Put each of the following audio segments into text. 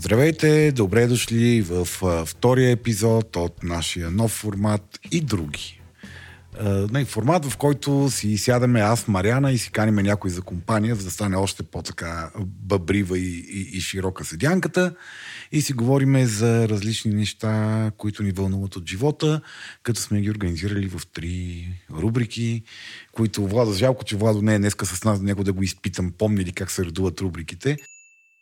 Здравейте, добре дошли в втория епизод от нашия нов формат и други. Формат, в който си сядаме аз, Мариана и си каниме някой за компания, за да стане още по-така бъбрива и, и, и широка седянката и си говориме за различни неща, които ни вълнуват от живота, като сме ги организирали в три рубрики, които Владо, жалко, че Владо не е днеска с нас, него да го изпитам, помни ли как се редуват рубриките.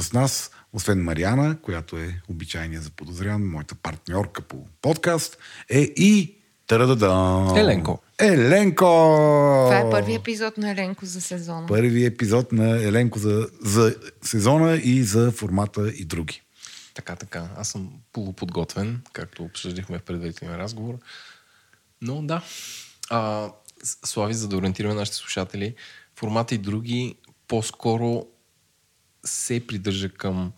С нас, освен Мариана, която е обичайния за подозрян, моята партньорка по подкаст, е и Тарадада. Еленко. Еленко! Това е първи епизод на Еленко за сезона. Първи епизод на Еленко за, за сезона и за формата и други. Така, така. Аз съм полуподготвен, както обсъждахме в предварителния разговор. Но да. А, Слави, за да ориентираме нашите слушатели, формата и други по-скоро се придържа към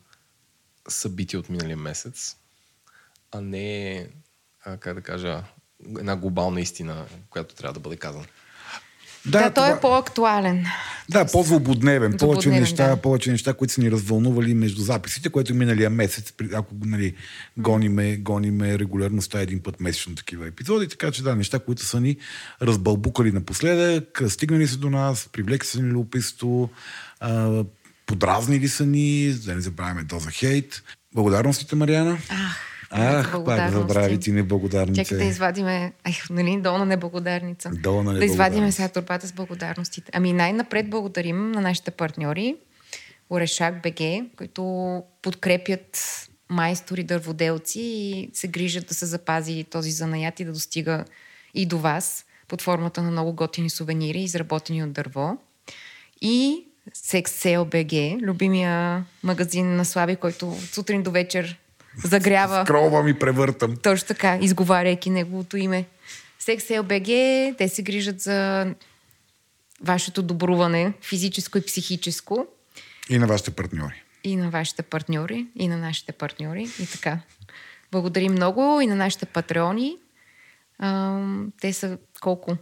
събития от миналия месец, а не, а, как да кажа, една глобална истина, която трябва да бъде казана. Да, да той е това... е по-актуален. Да, по-злободневен. Повече неща, да. повече неща, които са ни развълнували между записите, което миналия месец, ако нали, гониме, гониме регулярността един път месечно такива епизоди, така че да, неща, които са ни разбълбукали напоследък, стигнали се до нас, привлекли се ни любопитство, подразнили са ни, да не забравяме доза хейт. Благодарностите, Мариана. Ах, Ах, пак забрави ти неблагодарница. Чакай да извадиме, ай, нали, долна неблагодарница. Долна да извадиме сега турбата с благодарностите. Ами най-напред благодарим на нашите партньори, Орешак БГ, които подкрепят майстори, дърводелци и се грижат да се запази този занаят и да достига и до вас под формата на много готини сувенири, изработени от дърво. И SexSale.bg, любимия магазин на Слави, който сутрин до вечер загрява. Скролвам и превъртам. Точно така, изговаряйки неговото име. SexSale.bg, те се грижат за вашето добруване, физическо и психическо. И на вашите партньори. И на вашите партньори, и на нашите партньори. И така. Благодарим много и на нашите патреони. Те са колко?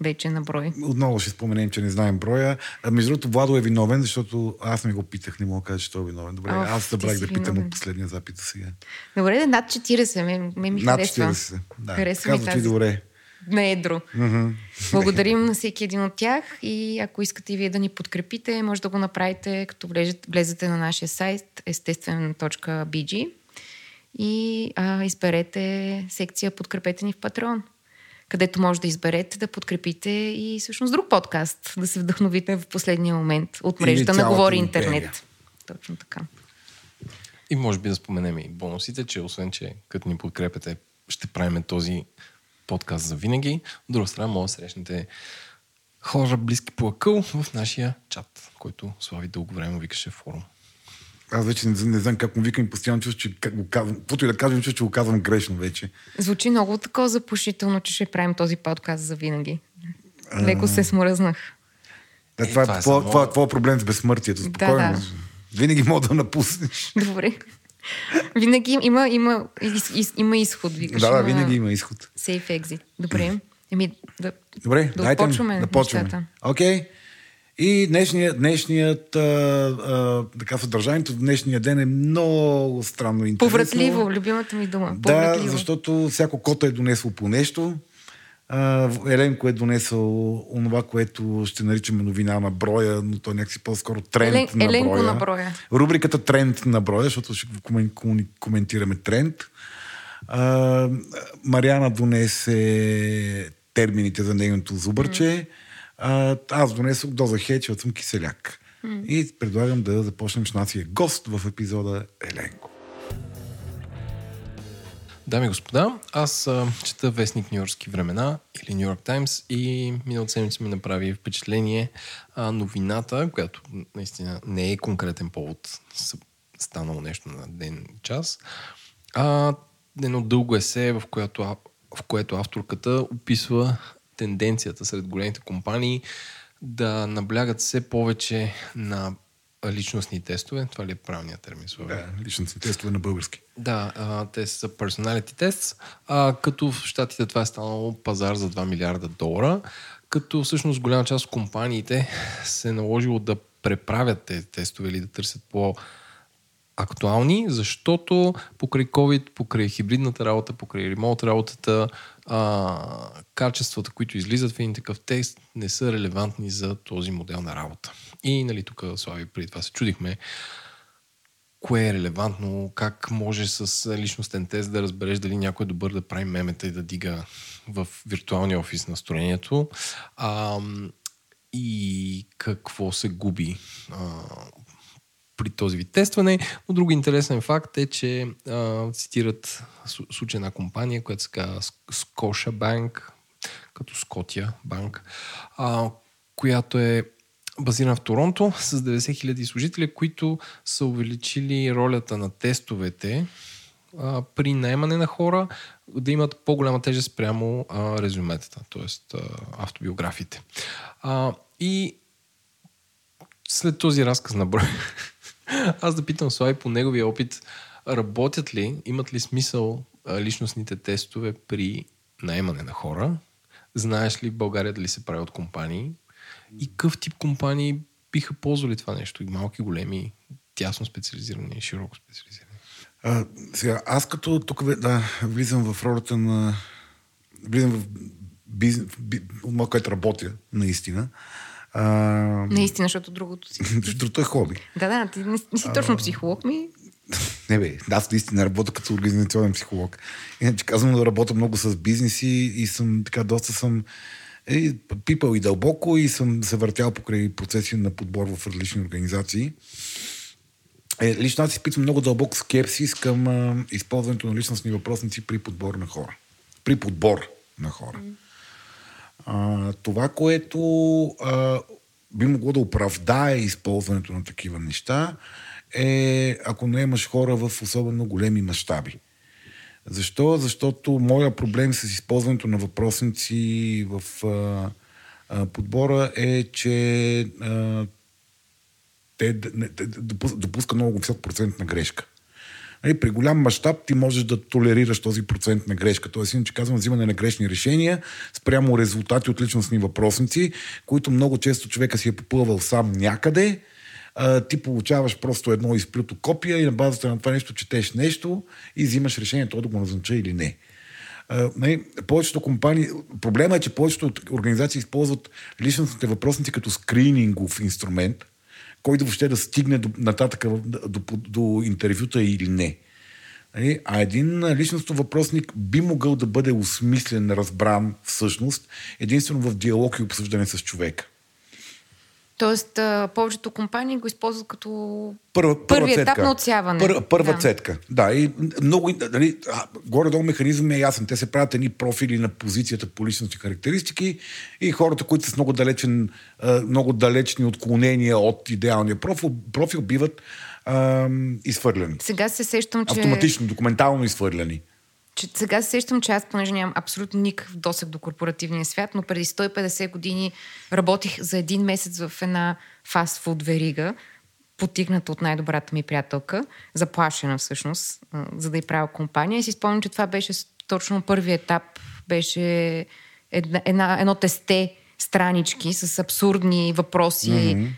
Вече на брой. Отново ще споменем, че не знаем броя. А, между другото, Владо е виновен, защото аз не го питах, не мога да кажа, че той е виновен. Добре, О, аз събрах да питам от последния запит сега. Добре, над 40, ме, ме ми над харесва. 40, да. Харесва ми тази... добре. На едро. Uh-huh. Благодарим на всеки един от тях и ако искате и вие да ни подкрепите, може да го направите, като влезете на нашия сайт естествен.bg и а, изберете секция Подкрепете ни в Патреон където може да изберете да подкрепите и всъщност друг подкаст, да се вдъхновите в последния момент от мрежата на Говори Интернет. Точно така. И може би да споменем и бонусите, че освен, че като ни подкрепяте, ще правим този подкаст за винаги. От друга страна, може да срещнете хора близки по акъл в нашия чат, който Слави дълго време викаше форум. Аз вече не, не знам как му викам и постоянно чувствам, че го казвам. Каквото и да кажем, че го казвам грешно вече. Звучи много такова запушително, че ще правим този подкаст за винаги. Леко се смръзнах. Да, е, това, е, това, е, това, това, това е проблем с безсмъртието. Спокойно. Да, да. Винаги мога да напуснеш. Добре. Винаги има, има, из, има изход, викаш. Да, да, винаги има изход. Safe exit. Добре. Еми, да, Добре, да дайте да почваме. Окей. Okay. И днешният, днешният а, а, така съдържанието в днешния ден е много странно интересно. Повратливо, любимата ми дума. Да, защото всяко кота е донесло по нещо. А, Еленко е донесъл онова, което ще наричаме новина на броя, но то е някакси по-скоро тренд Елен, на Еленко броя. на броя. Рубриката тренд на броя, защото ще коментираме тренд. А, Мариана донесе термините за нейното зубърче. Mm а, аз донесох доза хейт, защото съм киселяк. Mm. И предлагам да започнем с нашия гост в епизода Еленко. Дами и господа, аз а, чета вестник Нью-Йоркски времена или Нью Йорк Таймс и миналата седмица ми направи впечатление а, новината, която наистина не е конкретен повод станало нещо на ден и час. А, едно дълго есе, в което, в което авторката описва тенденцията сред големите компании да наблягат все повече на личностни тестове. Това ли е правилният термин? Да, личностни тестове на български. Да, а, те са personality tests, а, като в Штатите това е станало пазар за 2 милиарда долара, като всъщност голяма част от компаниите се е наложило да преправят тези тестове или да търсят по актуални, защото покрай COVID, покрай хибридната работа, покрай ремонт работата, а, качествата, които излизат в един такъв тест, не са релевантни за този модел на работа. И нали, тук, Слави, преди това се чудихме кое е релевантно, как може с личностен тест да разбереш дали някой е добър да прави мемета и да дига в виртуалния офис настроението. А, и какво се губи а, при този вид тестване. Но друг интересен факт е, че а, цитират случай на компания, която се казва Scotia Bank, като Скотия банк, а, която е базирана в Торонто с 90 000 служители, които са увеличили ролята на тестовете а, при найемане на хора да имат по-голяма тежест прямо а, резюметата, т.е. автобиографите. А, и след този разказ на брой, аз да питам Слави по неговия опит, работят ли, имат ли смисъл личностните тестове при наемане на хора? Знаеш ли в България дали се прави от компании? И какъв тип компании биха ползвали това нещо? И малки, големи, тясно специализирани и широко специализирани? А, сега, аз като тук да, влизам в ролята на... Влизам в бизнес, това, което работя, наистина. А, наистина, защото другото си. Другото е хоби. Да, да, ти не, не си точно а, психолог ми. Не бе, аз наистина работя като организационен психолог. Иначе казвам да работя много с бизнеси и съм така доста съм е, пипал и дълбоко и съм се въртял покрай процеси на подбор в различни организации. Е, лично аз изпитвам много дълбок скепсис към а, използването на личностни въпросници при подбор на хора. При подбор на хора. Mm. А, това, което а, би могло да оправдае използването на такива неща, е ако не имаш хора в особено големи мащаби. Защо? Защото моя проблем с използването на въпросници в а, а, подбора е, че а, те допуска много висок процент на грешка. Нали, при голям мащаб ти можеш да толерираш този процент на грешка. Тоест, иначе казвам, взимане на грешни решения спрямо резултати от личностни въпросници, които много често човека си е попълвал сам някъде, а, ти получаваш просто едно изплюто копия и на базата на това нещо четеш нещо и взимаш решение то да го назнача или не. Uh, повечето компании, проблема е, че повечето от организации използват личностните въпросници като скринингов инструмент, който въобще да стигне до, нататък до, до, до интервюта или не. Нали? А един личностно въпросник би могъл да бъде осмислен, разбран всъщност единствено в диалог и обсъждане с човека. Тоест, повечето компании го използват като първа, първи цетка. етап на отсяване. Пър, първа да. цетка. Да, и много, нали, горе-долу механизъм е ясен. Те се правят едни профили на позицията по личности характеристики и хората, които са с много, далечен, много далечни отклонения от идеалния профил, профил биват ам, изхвърлени. Сега се сещам, че... Автоматично, документално изхвърлени че сега се сещам, че аз, понеже нямам абсолютно никакъв досег до корпоративния свят, но преди 150 години работих за един месец в една фастфуд верига, потигната от най-добрата ми приятелка, заплашена всъщност, за да й правя компания. И си спомням, че това беше точно първи етап, беше една, една, едно тесте странички с абсурдни въпроси, mm-hmm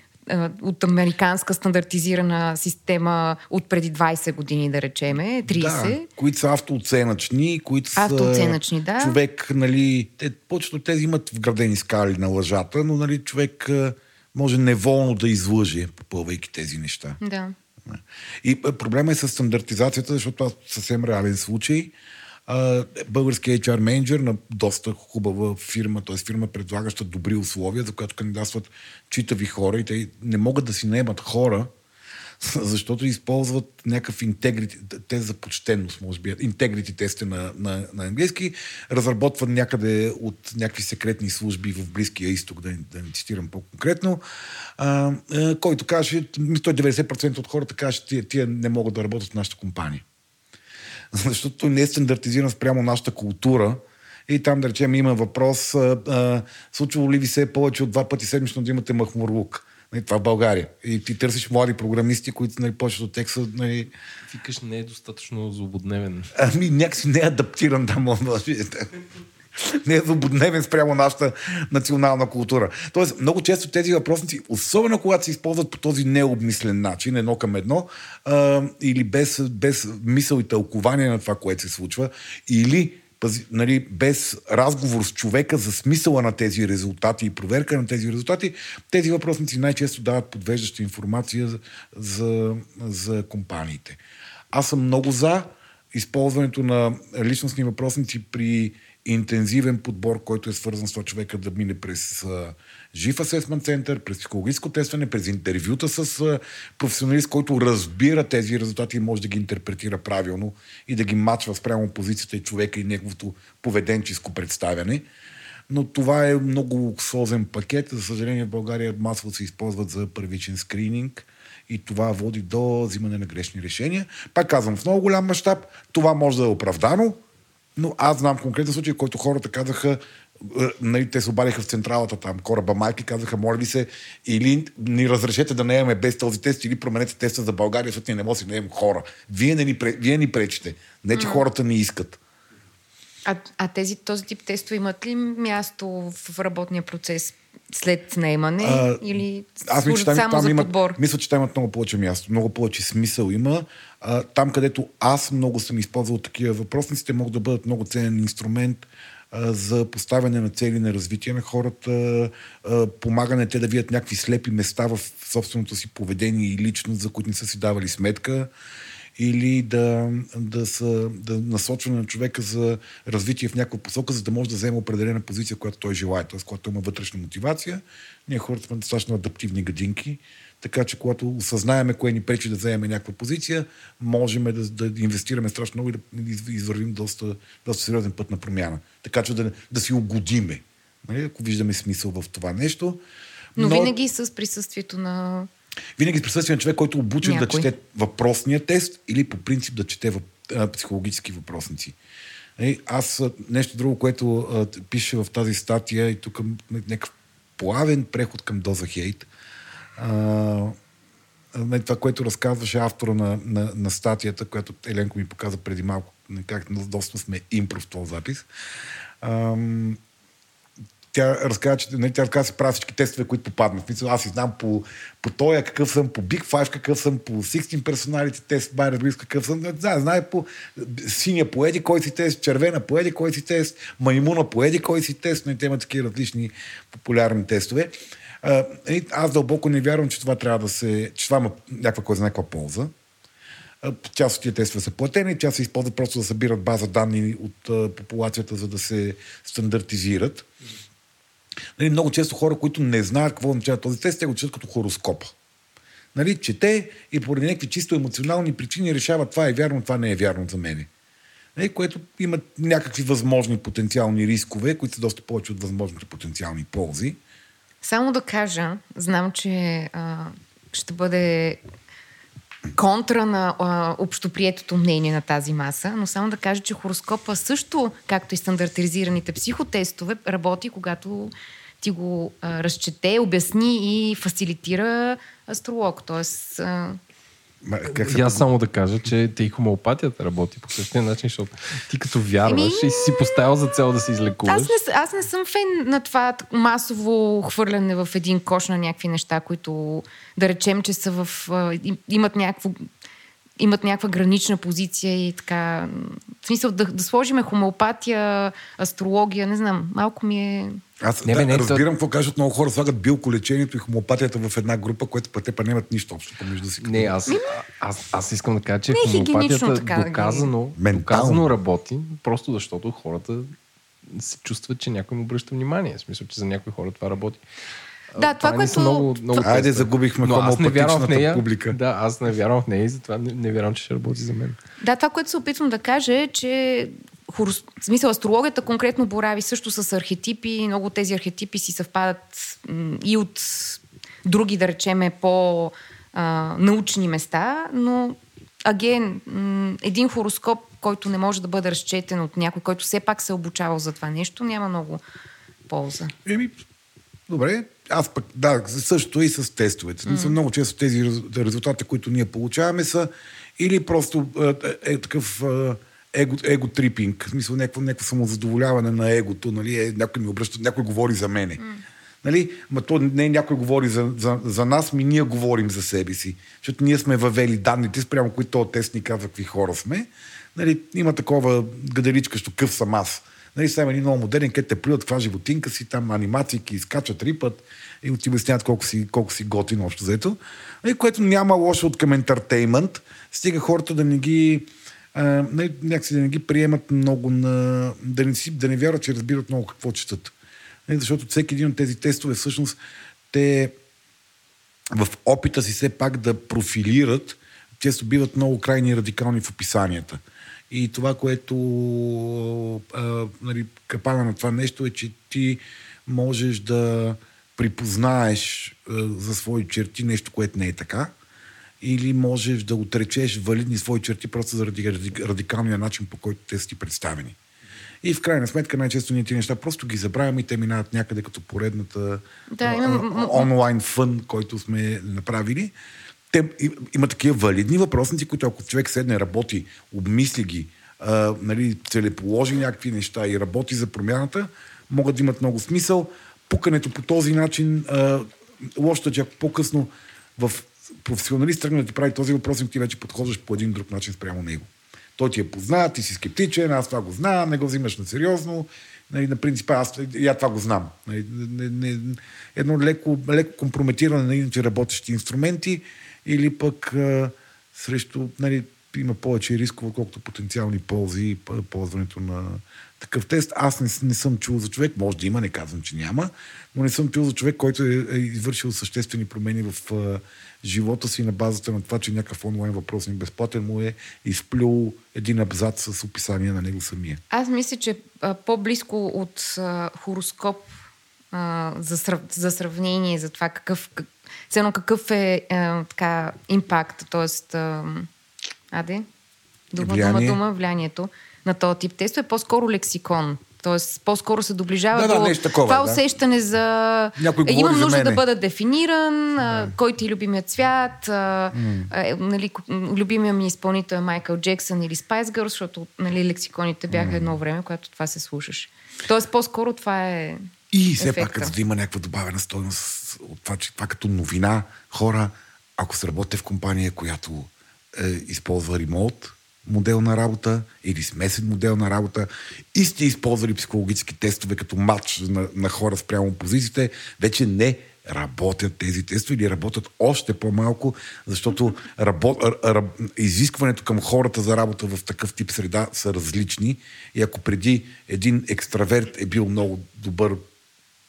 от американска стандартизирана система от преди 20 години, да речеме, 30. Да, които са автооценъчни, които са автооценъчни, да. човек, нали, те, повечето тези имат вградени скали на лъжата, но нали, човек може неволно да излъже, попълвайки тези неща. Да. И проблема е с стандартизацията, защото е съвсем реален случай български HR менеджер на доста хубава фирма, т.е. фирма предлагаща добри условия, за която кандидатстват читави хора и те не могат да си наемат хора защото използват някакъв интегрити, тест за почтенност, може би, интегрити тести на, на, на английски, разработват някъде от някакви секретни служби в Близкия изток, да, да не цитирам по-конкретно, а, а, който каже, мисля, 90% от хората кажат, тия, тия не могат да работят в нашата компания. Защото не е стандартизиран спрямо нашата култура, и там, да речем, има въпрос, а, а, случвало ли ви се повече от два пъти седмично да имате махмурлук? Нали, това в България. И ти търсиш млади програмисти, които нали, почват от текста. Нали... Викаш, не е достатъчно злободневен. Ами някакси не е адаптиран там. Не е злободневен спрямо нашата национална култура. Тоест, много често тези въпросници, особено когато се използват по този необмислен начин, едно към едно, а, или без, без мисъл и тълкование на това, което се случва, или нали, без разговор с човека за смисъла на тези резултати и проверка на тези резултати, тези въпросници най-често дават подвеждаща информация за, за, за компаниите. Аз съм много за използването на личностни въпросници при интензивен подбор, който е свързан с това човека да мине през жив асесмент център, през психологическо тестване, през интервюта с професионалист, който разбира тези резултати и може да ги интерпретира правилно и да ги мачва спрямо позицията и човека и неговото поведенческо представяне. Но това е много сложен пакет. За съжаление в България масово се използват за първичен скрининг и това води до взимане на грешни решения. Пак казвам, в много голям мащаб това може да е оправдано, но аз знам конкретен случай, в който хората казаха, е, нали, те се обадиха в централата там, кораба майки, казаха, моля ви се, или ни разрешете да наемаме без този тест, или променете теста за България, защото ние не можем да наемем хора. Вие, не ни, вие ни пречите. Не, че хората ни искат. А, а тези, този тип тестове имат ли място в работния процес след наемане а, или аз мисля, че там, само там за имат, подбор? Мисля, че там имат много повече място, много повече смисъл има. Там, където аз много съм използвал такива въпросници, те могат да бъдат много ценен инструмент за поставяне на цели на развитие на хората, помагане те да видят някакви слепи места в собственото си поведение и личност, за които не са си давали сметка или да, да, са, да насочване на човека за развитие в някаква посока, за да може да вземе определена позиция, която той желая, т.е. когато има вътрешна мотивация. Ние хората сме достатъчно адаптивни гадинки, така че когато осъзнаеме кое ни пречи да вземем някаква позиция, можем да, да инвестираме страшно много и да извървим доста, доста сериозен път на промяна. Така че да, да си угодиме, нали? ако виждаме смисъл в това нещо. Но, Но винаги с присъствието на винаги с присъствие на човек, който обучен Някой. да чете въпросния тест или по принцип да чете въп, психологически въпросници. Е, аз нещо друго, което а, пише в тази статия и тук някакъв плавен преход към доза хейт. А, това, което разказваше автора на, на, на статията, която Еленко ми показа преди малко, как доста сме импров този запис. А, тя разказва, че нали, тя разказва, се прави всички тестове, които попаднат. Мисля, аз и знам по, по тоя какъв съм, по Big Five какъв съм, по 16 Personality тест, Байер Руис какъв съм. Знае, знае по синя поеди кой си тест, червена поеди кой си тест, маймуна поеди кой си тест, но и те имат такива различни популярни тестове. А, аз дълбоко не вярвам, че това трябва да се... че това има някаква кой някаква полза. Част от тия тестове са платени, част се използват просто да събират база данни от популацията, за да се стандартизират. Нали, много често хора, които не знаят какво означава този тест, те го четат като хороскопа. Нали, чете и поради някакви чисто емоционални причини решава това е вярно, това не е вярно за мен. Нали, което имат някакви възможни потенциални рискове, които са доста повече от възможните потенциални ползи. Само да кажа, знам, че а, ще бъде контра на а, общоприетото мнение на тази маса, но само да кажа, че хороскопа също, както и стандартизираните психотестове, работи, когато ти го а, разчете, обясни и фасилитира астролог. Тоест, а, Ма, как се... аз само да кажа, че те и хомеопатията работи по същия начин, защото ти като вярваш Еми... и си поставил за цел да се излекуваш. Аз не, аз не съм фен на това масово хвърляне в един кош на някакви неща, които да речем, че са в... имат някакво имат някаква гранична позиция и така. В смисъл да, да сложиме хомеопатия, астрология, не знам, малко ми е... Аз не, да, не, разбирам какво кажат много хора, слагат билколечението и хомеопатията в една група, което пък те па нямат нищо общо помежду си. Не, аз, аз, аз искам да кажа, че не, хомеопатията така, доказано, да доказано работи, просто защото хората се чувстват, че някой му обръща внимание. В смисъл, че за някои хора това работи. Да, това, което- са много, много Айде, загубихме Но аз не вярвам в нея. публика. Да, аз не вярвам в нея и затова не, не вярвам, че ще работи за мен. Да, това, което се опитвам да кажа е, че хорос... в смисъл, астрологията конкретно борави също с архетипи. Много от тези архетипи си съвпадат и от други, да речеме, по-научни места, но аген, един хороскоп, който не може да бъде разчетен от някой, който все пак се е обучавал за това нещо, няма много полза. Еми, добре. Аз пък, да, също и с тестовете. Mm. Много често тези рез- резултати, които ние получаваме, са или просто е, е такъв е, его, его трипинг, в смисъл някакво, някакво самозадоволяване на егото, нали, е, някой ми обръща, някой говори за мене. Mm. Нали? Ма то не някой говори за, за, за нас, ми ние говорим за себе си. Защото ние сме въвели данните, спрямо които този тест ни казва какви хора сме. Нали, има такова гаделичкащо къв съм аз. Нали, сега има един много модерен, където те плюят каква животинка си, там анимации, изкачат рипът и ти обясняват колко си, колко си готин общо взето. Нали, което няма лошо от към ентертеймент. Стига хората да не ги а, нали, някакси да не ги приемат много на... Да не, си, да не вярват, че разбират много какво четат. Нали, защото всеки един от тези тестове всъщност те в опита си все пак да профилират, често биват много крайни радикални в описанията. И това, което а, нали, капана на това нещо е, че ти можеш да припознаеш а, за свои черти нещо, което не е така, или можеш да отречеш валидни свои черти просто заради ради- радикалния начин, по който те са ти представени. И в крайна сметка най-често ние тези неща просто ги забравяме и те минават някъде като поредната Да, имам- онлайн фън, който сме направили. Те, има такива валидни въпросници, които ако човек седне, работи, обмисли ги, а, нали, целеположи някакви неща и работи за промяната, могат да имат много смисъл. Пукането по този начин, а, лошото е, че ако по-късно в професионалист тръгне да ти прави този въпросник, ти вече подхождаш по един друг начин спрямо него. Той ти е познат, ти си скептичен, аз това го знам, не го взимаш на сериозно. Нали, на принципа, аз аз това го знам. Нали, не, не, едно леко, леко компрометиране на иначе работещи инструменти или пък а, срещу, нали, има повече рискове, колкото потенциални ползи ползването на такъв тест. Аз не, не съм чул за човек, може да има, не казвам, че няма, но не съм чул за човек, който е, е извършил съществени промени в а, живота си на базата на това, че някакъв онлайн въпросник безплатен му е изплюл един абзац с описание на него самия. Аз мисля, че а, по-близко от а, хороскоп а, за, срав, за сравнение за това какъв, как, едно какъв е а, така импакт, т.е. аде, дума, дума, Влияние. дума, влиянието на този тип тестове е по-скоро лексикон. Тоест, по-скоро се доближава Да, да, до нещо такова, това да. усещане за... Някой е, имам нужда да бъда дефиниран, а, кой ти е любимият цвят, а, а, е, нали, любимия ми изпълнител е Майкъл Джексън или Spice Girls, защото нали, лексиконите бяха едно време, когато това се слушаше. Тоест, по-скоро това е И все ефекта. пак, за да има някаква добавена стойност от това, че това като новина, хора, ако се работите в компания, която е, използва ремонт модел на работа или смесен модел на работа и сте използвали психологически тестове като матч на, на хора спрямо позициите, вече не работят тези тестове или работят още по-малко, защото работ, р, р, изискването към хората за работа в такъв тип среда са различни. И ако преди един екстраверт е бил много добър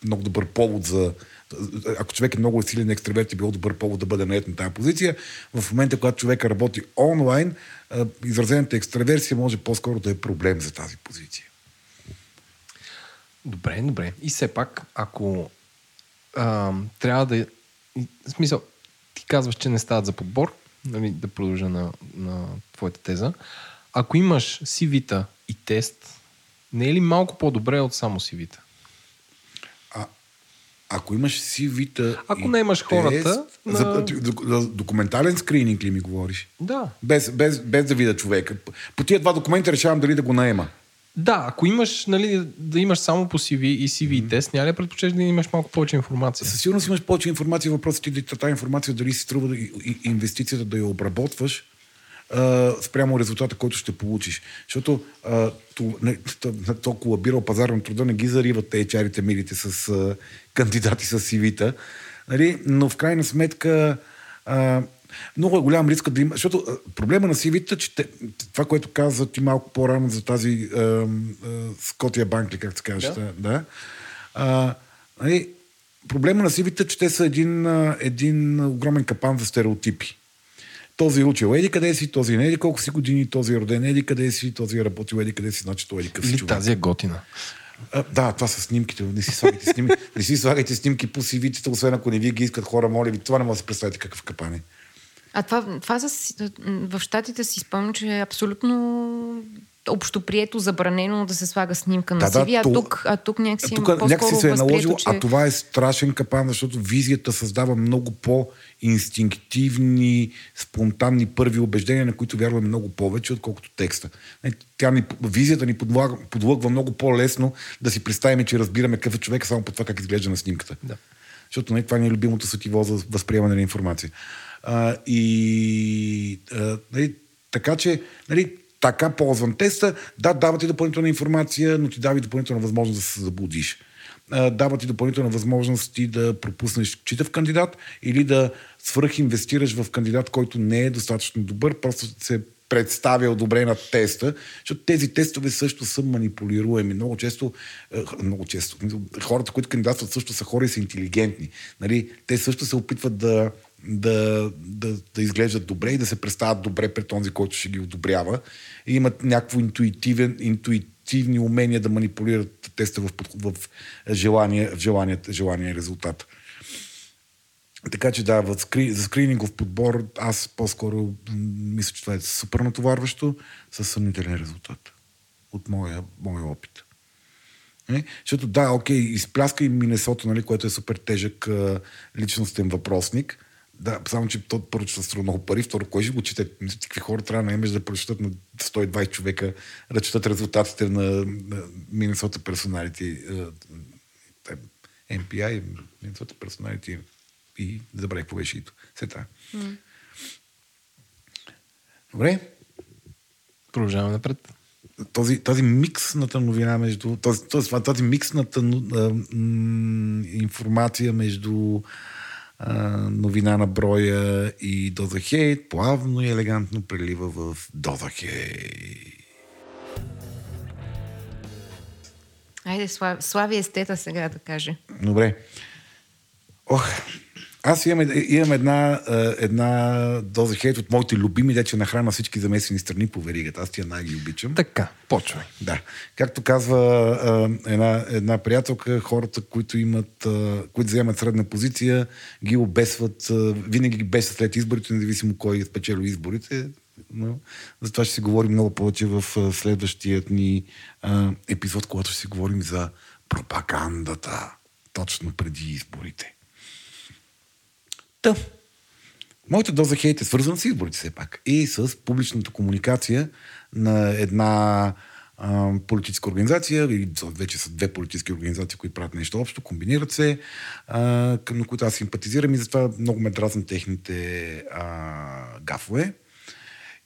много добър повод за... Ако човек е много силен екстраверт, е било добър повод да бъде наед на тази позиция. В момента, когато човека работи онлайн, изразената екстраверсия може по-скоро да е проблем за тази позиция. Добре, добре. И все пак, ако а, трябва да... В смисъл, ти казваш, че не стават за подбор, нали, да продължа на, на твоята теза. Ако имаш CV-та и тест, не е ли малко по-добре от само CV-та? Ако имаш CV-та Ако и наемаш хората тест, на- за, документален скрининг ли ми говориш? Да. Без, без, без да видя човека. По тия два документа решавам дали да го наема. Да, ако имаш, нали, да имаш само по CV и CV и тест, няма ли да предпочиташ да имаш малко повече информация? Със сигурност имаш повече информация. Въпросът ти е тази информация дали си струва да, и, и, инвестицията да я обработваш а, спрямо резултата, който ще получиш. Защото а, то, не, то, пазар на труда не ги зариват те HR-ите милите с а, кандидати с CV-та. Нали? Но в крайна сметка а, много е голям риск да има. Защото а, проблема на CV-та, че те, това, което каза ти малко по-рано за тази а, а, Скотия банк, как се казваш, Да. да. а, нали, проблема на сивите, че те са един, един огромен капан за стереотипи. Този е учил еди къде си, този не еди колко си години, този е роден еди къде си, този е работил еди къде си, значи той еди къде си Или човек. тази е готина. А, да, това са снимките. Не си слагайте снимки, не си слагайте снимки по сивиците, освен ако не ви ги искат хора, моля ви. Това не може да си представите какъв капан е. А това, това за, в щатите си спомням, че е абсолютно общоприето, забранено да се слага снимка на Да, да, CV, а, то- тук, а тук някакси Тук е по-скоро някакси се е наложило, че... а това е страшен капан, защото визията създава много по-инстинктивни, спонтанни първи убеждения, на които вярваме много повече, отколкото текста. Е, Тя ни, визията ни подлага, подлъгва много по-лесно да си представим, че разбираме какъв е човек само по това как изглежда на снимката. Да. Защото не, това ни е любимото сетиво за възприемане на информация. А, и а, нали, така че, нали, така ползвам теста. Да, дава ти допълнителна информация, но ти дава и допълнителна възможност да се заблудиш. Дава ти допълнителна възможност ти да пропуснеш читав кандидат или да свръхинвестираш в кандидат, който не е достатъчно добър, просто се представя добре на теста, защото тези тестове също са манипулируеми. Много често, е, много често, хората, които кандидатстват също са хора и са интелигентни. Нали? Те също се опитват да, да, да, да изглеждат добре и да се представят добре пред този, който ще ги одобрява. И имат някакво интуитивен, интуитивни умения да манипулират теста в, в желания, в желания, желания резултат. Така че да, скри, за скринингов подбор аз по-скоро мисля, че това е супер натоварващо със съмнителен резултат. От моя, моя опит. Не? Защото да, окей, изпляска и Минесота, нали, което е супер тежък личностен въпросник. Да, само, че то първо, че струва много пари, второ, кой ще го чете? Какви хора трябва да наемеш да прочитат на 120 човека, да четат резултатите на, на Минесота персоналити, MPI, Минесота персоналити и забравих какво беше ито. Сета. Добре, Продължаваме напред. този, този миксната новина между... Този, този, този миксната а, м, информация между а, новина на броя и доза хейт плавно и елегантно прелива в доза хейт. Айде, Слави, Слави естета сега да каже. Добре. Ох, аз имам, имам една, а, една доза хейт от моите любими, де че нахрана всички замесени страни по веригата. Аз тия най-ги обичам. Така, почвай. Да. Както казва а, една, една приятелка, хората, които имат, които вземат средна позиция, ги обесват, винаги ги бесят след изборите, независимо кой е спечелил изборите. Но, за това ще си говорим много повече в следващият ни епизод, когато ще си говорим за пропагандата точно преди изборите. Та, Моята доза хейт е свързана с изборите все пак. И с публичната комуникация на една а, политическа организация, или вече са две политически организации, които правят нещо общо, комбинират се, а, на които аз симпатизирам и затова много ме дразнат техните а, гафове.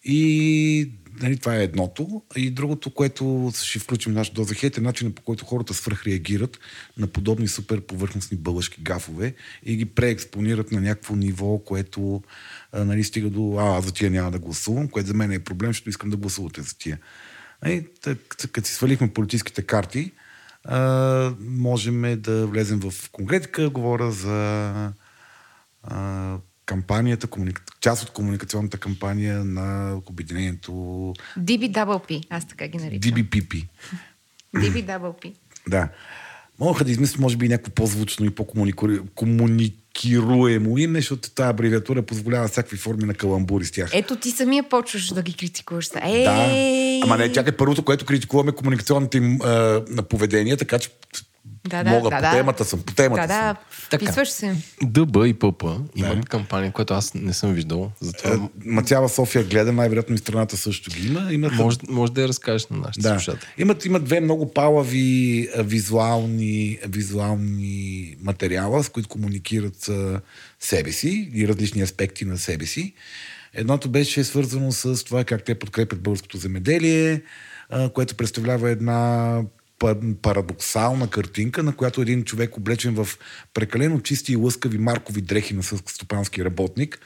И нали, това е едното. И другото, което ще включим в нашата доза хейт, е начинът по който хората свръхреагират на подобни супер повърхностни бълъжки гафове и ги преекспонират на някакво ниво, което нали, стига до а, за тия няма да гласувам, което за мен е проблем, защото искам да гласувате за тия. Нали, като си свалихме политическите карти, а, можем да влезем в конкретика. Говоря за а, кампанията, комуника... част от комуникационната кампания на обединението DBWP, аз така ги наричам. DBPP. DBWP. Да. Могаха да измислят, може би, някакво по-звучно и по-комуникируемо име, защото тази абревиатура позволява всякакви форми на каламбури с тях. Ето ти самия почваш да ги критикуваш. Ей! Да. Ама не, чакай, първото, което критикуваме е комуникационните им поведение, така че Да, да, мога, да, по да. темата съм, по темата Да, да, съм. Така. вписваш се. ДБ и ПП имат кампания, която аз не съм виждал. Затова Е, Ма цяла София гледа, най-вероятно и страната също ги има. Имат може, може да я разкажеш на нашите Да. слушатели. Имат, имат две много палави визуални, визуални материала, с които комуникират себе си и различни аспекти на себе си. Едното беше свързано с това как те подкрепят българското земеделие, което представлява една парадоксална картинка, на която един човек облечен в прекалено чисти и лъскави маркови дрехи на стопански работник,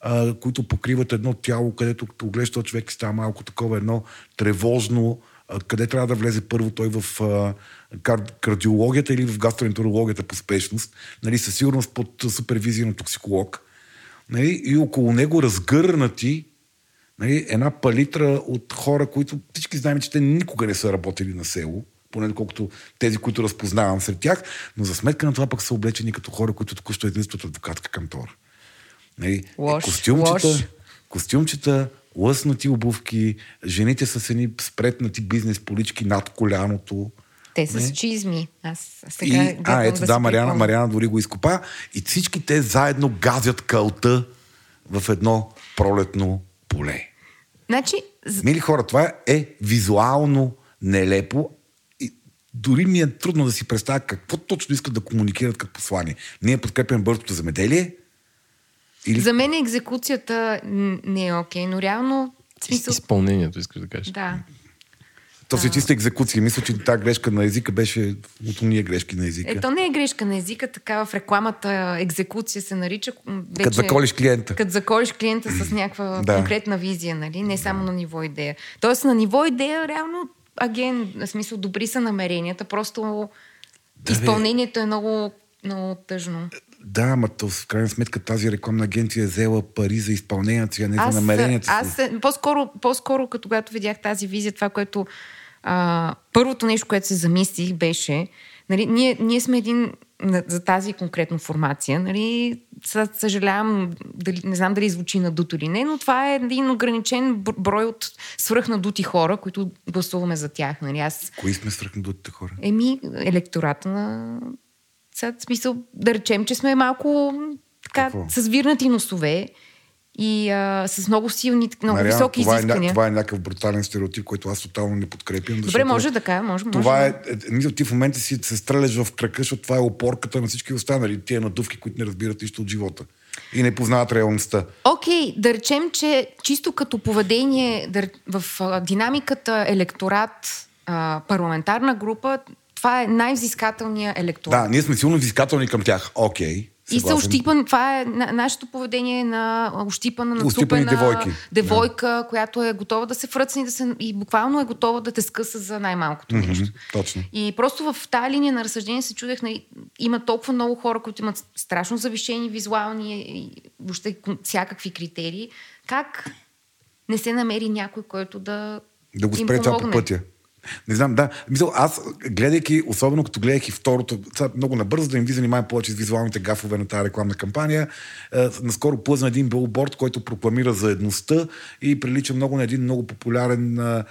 а, които покриват едно тяло, където оглежда този човек става малко такова едно тревожно, а, къде трябва да влезе първо той в а, кар, кардиологията или в гастроентерологията по спешност, нали, със сигурност под супервизия на токсиколог. Нали, и около него разгърнати нали, една палитра от хора, които всички знаем, че те никога не са работили на село, поне колкото тези, които разпознавам сред тях, но за сметка на това пък са облечени като хора, които току-що единството от адвокатска кантора. Нали, Лош, костюмчета, лош. костюмчета, лъснати обувки, жените с едни спретнати бизнес полички над коляното. Те с Не. чизми. Аз И, сега гледам а, ето да, да, Мариана. Мариана дори го изкопа. И всички те заедно газят кълта в едно пролетно поле. Значи, Мили хора, това е визуално нелепо и дори ми е трудно да си представя какво точно искат да комуникират като послание. Ние подкрепяме бързото земеделие или за мен екзекуцията не е окей, но реално смисъл... Изпълнението, искаш да кажеш. Да. то си чиста екзекуция. Мисля, че тази грешка на езика беше от уния грешки на езика. Ето не е грешка на езика, така в рекламата екзекуция се нарича. Вече, Като заколиш клиента. Като заколиш клиента с някаква Да. конкретна визия, нали? Не само на ниво идея. Тоест на ниво идея реално аген, в смисъл добри са намеренията, просто Да, изпълнението е много, много тъжно. Да, ама то в крайна сметка тази рекламна агенция е взела пари за изпълнението си, а не за намеренията си. аз по-скоро, по-скоро, като когато видях тази визия, това, което а, първото нещо, което се замислих, беше, нали, ние, ние сме един за тази конкретна формация, нали, съ- съжалявам, дали, не знам дали звучи надуто или не, но това е един ограничен бр- брой от свръхнадути хора, които гласуваме за тях. Нали. Аз Кои сме свръхнадутите хора? Еми, електората на... Сега, смисъл, да речем, че сме малко така, Какво? с вирнати носове и а, с много силни, много Мариана, високи това, е, изисквания. това е някакъв брутален стереотип, който аз тотално не подкрепям. Добре, може да кажа, може, може. Това да. е, е, мисля, ти в момента си се стреляш в кръка, защото това е опорката на всички останали, тия надувки, които не разбират нищо от живота и не познават реалността. Окей, да речем, че чисто като поведение в динамиката електорат, парламентарна група, това е най-взискателният електорат. Да, ние сме силно взискателни към тях. Окей. И са съгласен. ощипан, това е на, нашето поведение на ощипана, Ощипани нацупена девойки. девойка, която е готова да се фръцне и, да се, и буквално е готова да те скъса за най-малкото Мгм, нещо. Точно. И просто в тази линия на разсъждение се чудех, нали, има толкова много хора, които имат страшно завишени визуални и въобще всякакви критерии. Как не се намери някой, който да Да го спре това по пътя. Не знам, да. Мисъл, аз, гледайки, особено като гледах и второто, много набързо да им ви занимавам повече с визуалните гафове на тази рекламна кампания, е, наскоро плъзна един билборд, който прокламира заедността и прилича много на един много популярен, е,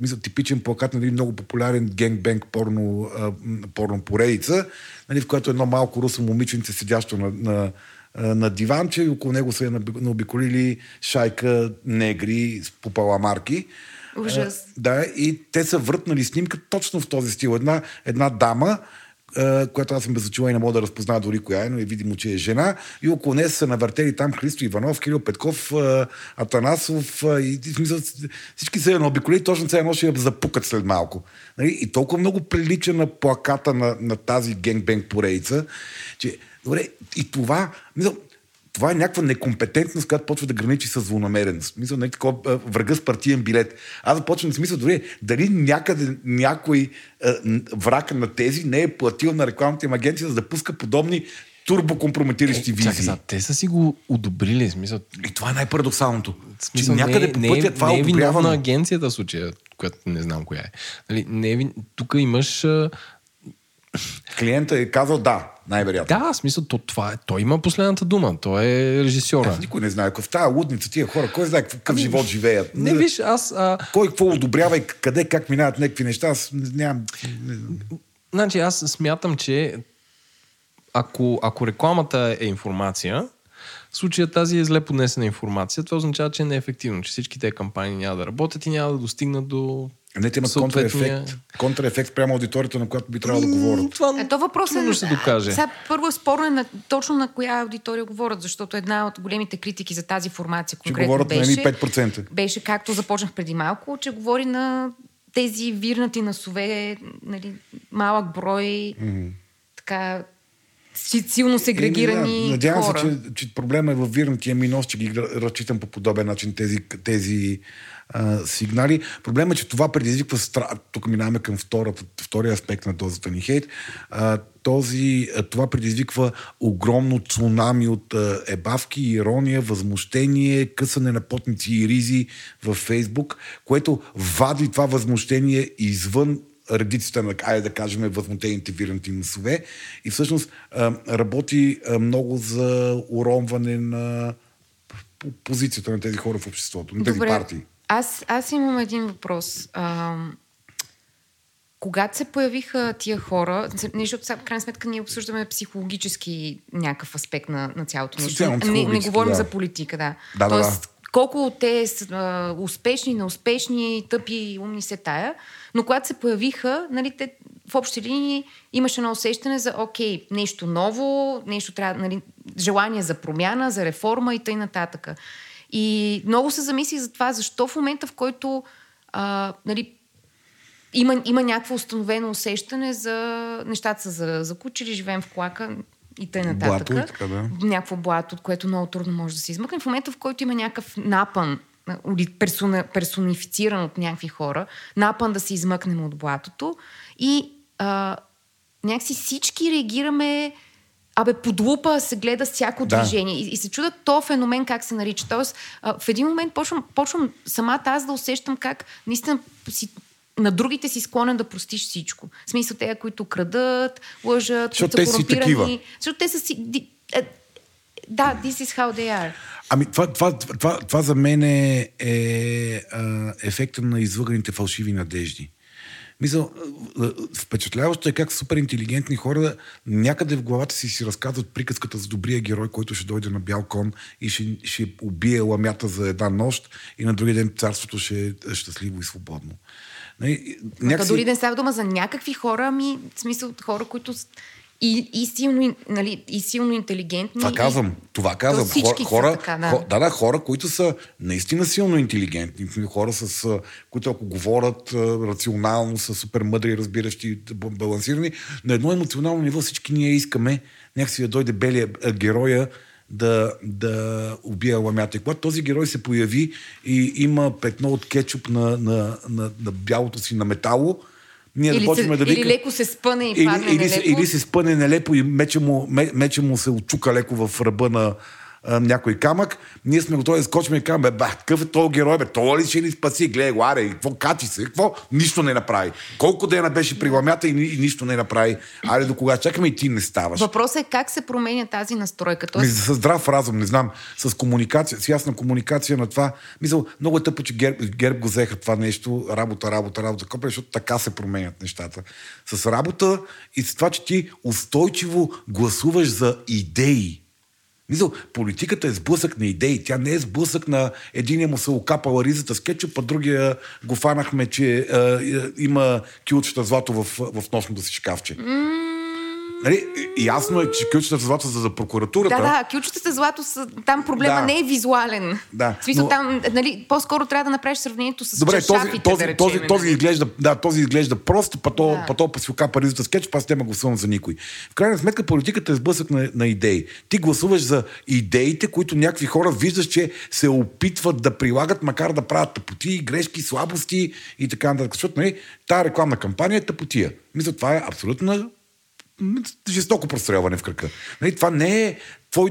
мисля, типичен плакат на един много популярен генгбенг порно, е, м, порно поредица, нали, в която едно малко русо момиченце седящо на, на а, на диванче и около него са наобиколили шайка негри с попаламарки. Ужас. А, Да, и те са въртнали снимка точно в този стил. Една, една дама, а, която аз съм без очила и не мога да разпозная дори коя е, но е видимо, че е жена. И около нея са навъртели там Христо Иванов, Кирил Петков, а, Атанасов и, и смисъл, всички са я наобиколили, точно сега едно ще я запукат след малко. Нали? И толкова много прилича на плаката на, на тази генгбенг поредица, че добре, и това, мисъл, това е някаква некомпетентност, която почва да граничи с злонамереност. Мисля, не такова а, врага с партиен билет. Аз започвам да си мисля, дори дали някъде някой н- враг на тези не е платил на рекламната им агенция, за да пуска подобни турбокомпрометиращи Чакай, визии. сега, те са си го одобрили, смисъл, И това е най-парадоксалното. Смисъл, че някъде не, по не, пътя е- това не е е одобрявано. агенцията в случая, която не знам коя е. Нали, не е. Тук имаш... а, Клиента е казал да, най-вероятно. Да, в смисъл, то, това е, той има последната дума. Той е режисьора. Аз никой не знае. Ако в тази лудница тия хора, кой знае какъв Ами, живот живеят. Не, виж, аз... А, Кой какво одобрява и къде, как минават някакви неща, аз не- нямам... значи, аз смятам, че ако, ако рекламата е информация, в случая тази е зле поднесена информация, това означава, че е неефективно, че всички тези кампании няма да работят и няма да достигнат до Не, те имат съответния- контраефект. Контраефект прямо аудиторията, на която би трябвало да говорят. Това Ето въпросът трудно е... ще се докаже. Сега, първо е спорно е на, точно на коя аудитория говорят, защото една от големите критики за тази формация Че конкретно говорят на беше, едни 5%. беше, както започнах преди малко, че говори на тези вирнати насове, нали, малък брой, mm-hmm. така, си- силно сегрегирани да, Надявам хора. се, че, че проблема е във вирнатия ми нос, че ги ра- разчитам по подобен начин тези, тези а, сигнали. Проблема е, че това предизвиква страх. Тук минаваме към втората, втория аспект на дозата ни хейт. А, този, това предизвиква огромно цунами от ебавки, ирония, възмущение, късане на потници и ризи във Фейсбук, което вади това възмущение извън редиците на, айде да кажем, възмутените вирнати носове и всъщност работи много за уронване на по- позицията на тези хора в обществото, на тези партии. Аз, аз имам един въпрос. А, когато се появиха тия хора, не, защото в крайна сметка ние обсъждаме психологически някакъв аспект на, на цялото нещо. Не, не Социално-психологически, говорим да. за политика, да. Да, да, Тоест, да. колко от те са а, успешни, неуспешни, тъпи, умни се тая, но когато се появиха, нали, те в общи линии имаше едно усещане за окей, нещо ново, нещо трябва, нали, желание за промяна, за реформа и т.н. нататък. И много се замисли за това, защо в момента, в който а, нали, има, има някакво установено усещане за нещата са за, закучили, живеем в клака и т.н. Блато и така, да. Някакво блато, от което много трудно може да се измъкне. В момента, в който има някакъв напън, персона, персонифициран от някакви хора, напън да се измъкнем от блатото и а, някакси всички реагираме Абе, под лупа се гледа всяко Да. движение. И, и се чудят то феномен как се нарича. Тоест, а, в един момент почвам, почвам самата аз да усещам как наистина си, на другите си склонен да простиш всичко. В смисъл, те, които крадат, лъжат, Защото които са корумпирани. Защото те са си... е, Да, this is how they are. Ами това, това, това, това за мен е, е ефекта на излъганите фалшиви надежди. А, впечатляващо е как супер интелигентни хора някъде в главата си си разказват приказката за добрия герой, който ще дойде на бял кон и ще, ще убие ламята за една нощ и на другия ден царството ще е щастливо и свободно. Нали, Някакси... Дори не става дума за някакви хора, ами в смисъл хора, които и, и, силно, нали, и силно интелигентни. Това и- казвам, това казвам. То хора, хора, така, да. хо- да, да, хора, които са наистина силно интелигентни, хора, с, които ако говорят рационално, са супер мъдри, разбиращи, балансирани. На едно емоционално ниво всички ние искаме някакси да дойде белия героя да, да убие ламята. И когато този герой се появи и има петно от кетчуп на, на, на, на бялото си на метало, ние Или, да почваме се, да или викаме... леко се спъне и Или, падне или, нелепо. или се спъне нелепо и мече му, ме- мече му се отчука леко в ръба на а, някой камък, ние сме готови да скочим и кажем, бе, ба, какъв е този герой, бе, той ли ще ни спаси, гледай го, аре, какво качи се, какво, нищо не направи. Колко дена беше при ламята и, и нищо не направи. Аре, до кога чакаме и ти не ставаш. Въпросът е как се променя тази настройка. Тоест, с здрав разум, не знам, с комуникация, с ясна комуникация на това. Мисъл, много е тъпо, че ГЕРБ, ГЕРБ го взеха това нещо, работа, работа, работа, копре, защото така се променят нещата. С работа и с това, че ти устойчиво гласуваш за идеи. Мисъл, политиката е сблъсък на идеи. Тя не е сблъсък на единия му се окапала ризата с кетчуп, а другия го фанахме, че е, е, има килчета злато в, в носното си шкафче. Нали? Ясно е, че килчета злато са за прокуратурата. да, да, ключовите злато са, там проблема Да. не е визуален. Да, В смисъл но- там, нали, по-скоро трябва да направиш сравнението с Добре, този, този, да речем, този, този, нали? изглежда, да, този изглежда прост, па то, Да. па то па си окапа ризата с кетчуп, аз няма гласувам за никой. В крайна сметка политиката е сблъсък на, на идеи. Ти гласуваш за идеите, които някакви хора виждаш, че се опитват да прилагат, макар да правят тъпоти, грешки, слабости и така нататък. Защото нали, тази рекламна кампания е тъпотия. Мисля, това е абсолютно жестоко прострелване в кръка. Нали, това не е твой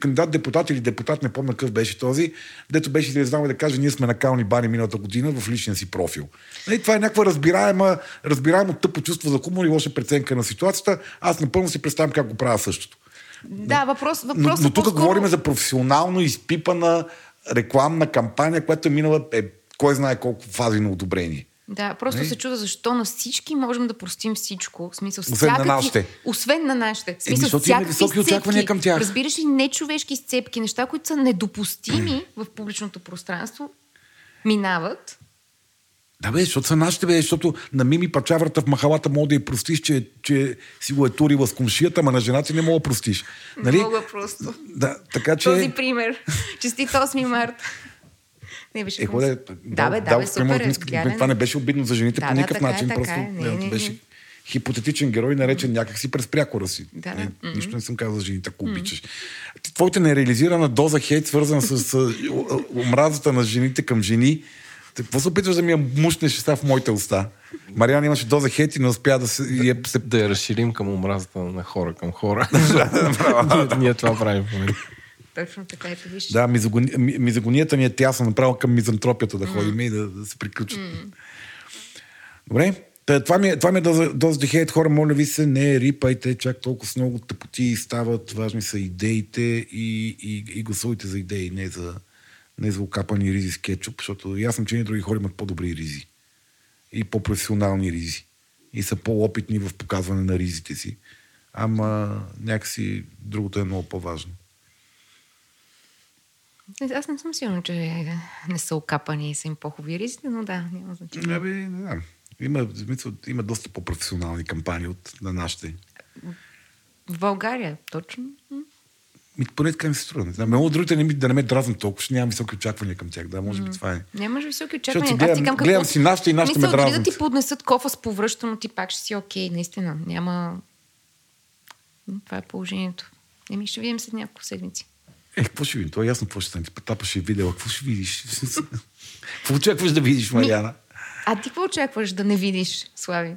кандидат депутат или депутат, не помня какъв беше този, дето беше излезнал да каже, ние сме на кални бани миналата година в личния си профил. Нали, това е някаква разбираема, разбираемо тъпо чувство за хумор и лоша преценка на ситуацията. Аз напълно си представям как го правя същото. Да, въпрос, Но, въпрос но тук говорим за професионално изпипана рекламна кампания, която е минала е, кой знае колко фази на одобрение. Да, просто Нали? се чуда защо на всички можем да простим всичко. В смисъл, Освен на всякакви- нашите. Освен на нашите. В Еми, смисъл, имаме всякакви високи очаквания сцепки. към тях. Разбираш ли, нечовешки сцепки, неща, които са недопустими в публичното пространство, минават. Да бе, защото са нашите, бе, защото на Мими Пачаврата в махалата мога да я простиш, че, че си го е турила с комшията, ама на жена ти не мога да простиш. Нали? Мога просто. Да, така че... Този пример. Честит 8 март. Не беше Е, хубаво. ходе, Да, бе, да, бе, супер е. това не е. беше обидно за жените Да, по да, никакъв така е, начин. така просто е. Не, не, не. беше хипотетичен герой, наречен някакси през прякора си. Да. Не, Мгм. нищо не съм казал за жените, ако обичаш. Твоята нереализирана доза хейт, свързана с, с о- омразата на жените към жени, какво се опитваш да ми я мушнеш сега в моите уста? Мариана имаше доза хейт и не успя да се... Е, се Да я разширим към омразата на хора към хора. ние, ние това правим в момента. Точно така ето виж. Да, мизогони... ми- мизогонията ми е тясна, направо към мизантропията да ходим и да, да се приключат. Добре. Та, това ми това ми е доза хейт. Хора, моля ви се, не рипайте чак толкова с много тъпоти стават. Важни са идеите и, и, и гласувайте за идеи, не за, не за окапани ризи с кетчуп, защото ясно, че ние други хора имат по-добри ризи и по-професионални ризи и са по-опитни в показване на ризите си. Ама някакси другото е много по-важно. Не, Аз не съм сигурна, че не са окапани и са им по-хубави ризите, но да, няма значение. Абе, не знам. Има, в смисъл, има доста по-професионални кампании от на нашите. В България, точно. Ми, поне така ми се струва. Не знам. Много другите не ми, да не ме дразнат толкова, ще нямам високи очаквания към тях. Да, може би това е. Нямаш високи Защото очаквания. си Аз гледам- ти казвам, гледам си нашите и нашите ме Мисъл, да дразнат. ти поднесат кофа с повръщано, ти пак ще си окей, наистина. Няма... Това е положението. Еми, ще видим след няколко седмици. Е, какво ще видим? Това е ясно какво ще стане. Петапа ще е видела. Какво ще видиш? какво очакваш да видиш, Мариана? А ти какво очакваш да не видиш, Слави?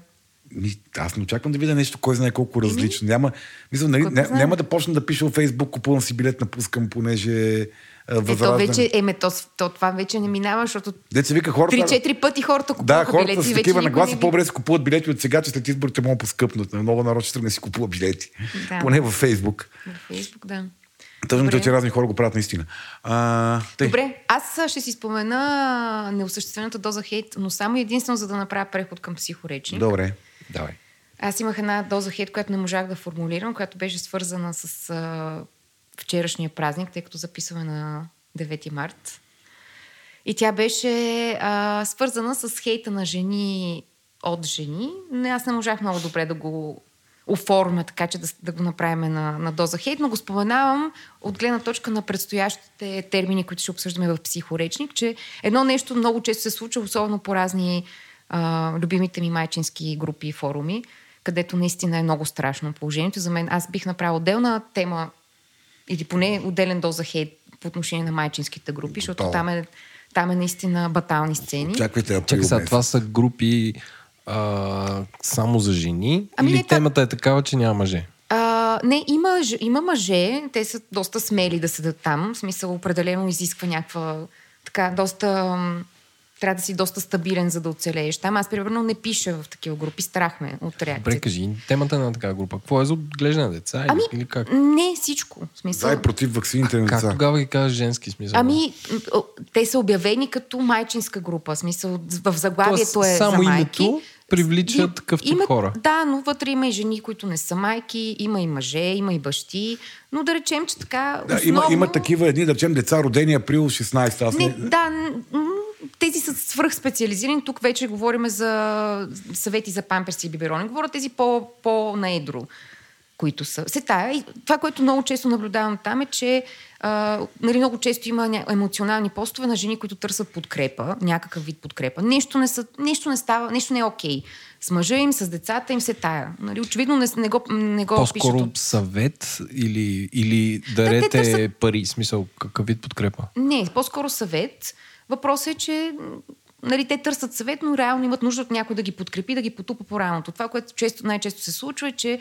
Ми, аз не очаквам да видя нещо, кой знае колко различно. Няма, мисля, нали, ня, няма да почна да пиша във Фейсбук, купувам си билет, напускам, понеже е, Е, то вече, еме, то, то, това вече не минава, защото Деца вика хората... 3-4 пъти хората Да, купуваха хората билети. вече такива нагласи по-добре си купуват билети от сега, че след изборите могат да поскъпнат. Много народ ще тръгне да си купува билети. Да. Поне във Фейсбук. В Фейсбук, да. Тъжното е, че разни хора го правят наистина. А, тъй. Добре, аз ще си спомена неосъществената доза хейт, но само единствено за да направя преход към психоречник. Добре. Давай. Аз имах една доза хейт, която не можах да формулирам, която беше свързана с а, вчерашния празник, тъй като записваме на 9 март. И тя беше а, свързана с хейта на жени от жени. Аз не можах много добре да го оформя, така че да, да го направим на, на доза хейт, но го споменавам от гледна точка на предстоящите термини, които ще обсъждаме в психоречник, че едно нещо много често се случва, особено по разни а, любимите ми майчински групи и форуми, където наистина е много страшно положението. За мен аз бих направила отделна тема или поне отделен доза хейт по отношение на майчинските групи, защото там е, там е наистина батални сцени. Очаквайте април Чакай сега, това са групи а, само за жени? Ами или не, темата е такава, че няма мъже? А, не, има, има мъже, те са доста смели да седат там, в смисъл определено изисква някаква така, доста... трябва да си доста стабилен, за да оцелееш там. Аз, примерно, не пиша в такива групи, страх ме от Добре, реакцията. кажи, темата на такава група. Какво е за отглеждане на деца? Ами, или, как? не всичко. В смисъл, За и против вакцините на Как деца. тогава ги кажеш женски смисъл? Ами, те са обявени като майчинска група. В смисъл, в заглавието Тоест, е само за майки. името привлича Им- такъв тип има, хора. Да, но вътре има и жени, които не са майки, има и мъже, има и бащи. Но да речем, че така. Да, има, основно... има такива едни, да речем, деца родени април 16. Аз Не, не, да, тези са свръхспециализирани. Тук вече говорим за съвети за памперси и биберони. Говоря тези по, по-наедро, които са. Се тая. И това, което много често наблюдавам там е, че а, нали, много често има емоционални постове на жени, които търсят подкрепа, някакъв вид подкрепа. Нещо не, са, нещо не става, нещо не е окей. С мъжа им, с децата им се тая. Нали, очевидно не, не го, не го По-скоро пишат съвет или, или дарете търсят- пари? Смисъл, какъв вид подкрепа? Не, по-скоро съвет. Въпросът е, че нали, те търсят съвет, но реално имат нужда от някой да ги подкрепи, да ги потупа по раното. Това, което често, най-често се случва е, че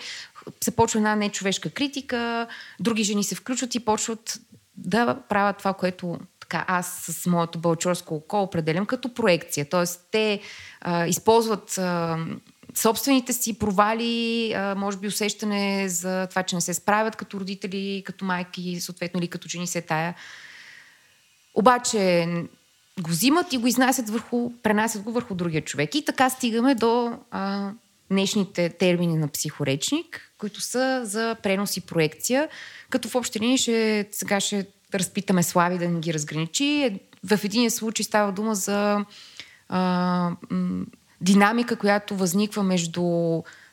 се почва една нечовешка критика, други жени се включват и почват да правят това, което така, аз с моето бълчорско око определям като проекция. Тоест, те а, използват а, собствените си провали, а, може би усещане за това, че не се справят като родители, като майки, съответно или като жени се тая. Обаче го взимат и го изнасят върху, пренасят го върху другия човек. И така стигаме до а, днешните термини на психоречник, които са за пренос и проекция, като в общи линии ще, сега ще разпитаме Слави да ни ги разграничи. Е, В един случай става дума за а, динамика, която възниква между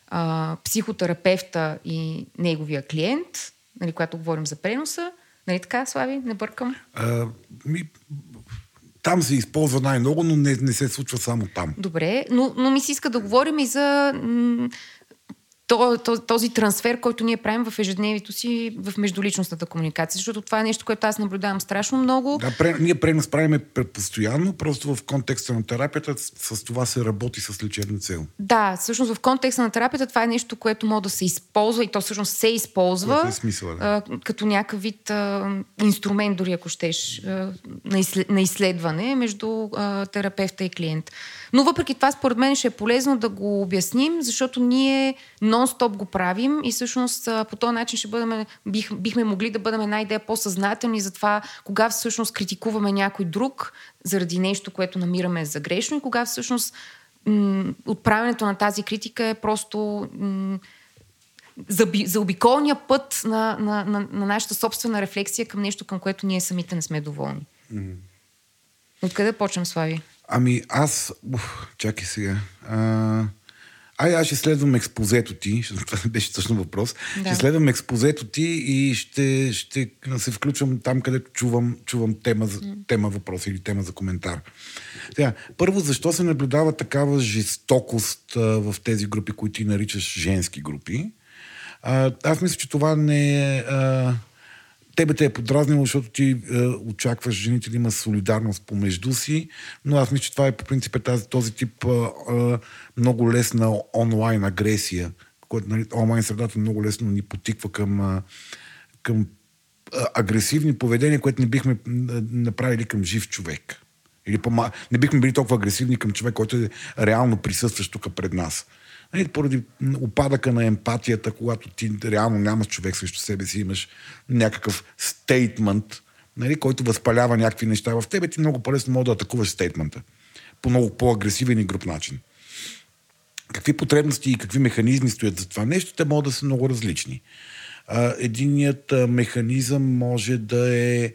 а, психотерапевта и неговия клиент, нали, когато говорим за преноса. Нали така, Слави? Не бъркам? а, ми, там се използва най-много, но не, не се случва само там. Добре, но, но ми се иска да говорим и за м, този трансфер, който ние правим в ежедневието си в междуличностната комуникация. Защото това е нещо, което аз наблюдавам страшно много. Да, пре, ние пренос правиме постоянно, просто в контекста на терапията с, с това се работи с лечебна цел. Да, всъщност в контекста на терапията това е нещо, което може да се използва и то всъщност се използва е смисъл, да. а, като някакъв вид а, инструмент, дори ако щеш, а, на изследване между а, терапевта и клиент. Но въпреки това, според мен ще е полезно да го обясним, защото ние нон-стоп го правим и всъщност по този начин ще бъдем, бих, бихме могли да бъдем една идея по-съзнателни за това, кога всъщност критикуваме някой друг заради нещо, което намираме за грешно и кога всъщност м- отправянето на тази критика е просто м- за, за обиколния път на, на, на, на нашата собствена рефлексия към нещо, към което ние самите не сме доволни. Mm. Откъде почнем, Слави? Ами аз... Уф, чакай сега. А... Ай, аз ще следвам експозето ти, това беше точно въпрос. Да. Ще следвам експозето ти и ще, ще се включвам там, където чувам, чувам тема, тема въпрос или тема за коментар. Сега, първо, защо се наблюдава такава жестокост а, в тези групи, които ти наричаш женски групи? А, аз мисля, че това не е... А, тебе те е подразнило, защото ти е, очакваш жените да има солидарност помежду си, но аз мисля, че това е по принцип е тази, този тип е, е, много лесна онлайн агресия, което нали, онлайн средата много лесно ни потиква към, към агресивни поведения, което не бихме направили към жив човек. Или по не бихме били толкова агресивни към човек, който е реално присъстващ тук пред нас. Нали, поради опадъка на емпатията, когато ти реално нямаш човек срещу себе си, имаш някакъв стейтмент, нали, който възпалява някакви неща в тебе, ти много по-лесно може да атакуваш стейтмента по много по-агресивен и груп начин. Какви потребности и какви механизми стоят за това нещо, те могат да са много различни. единият механизъм може да е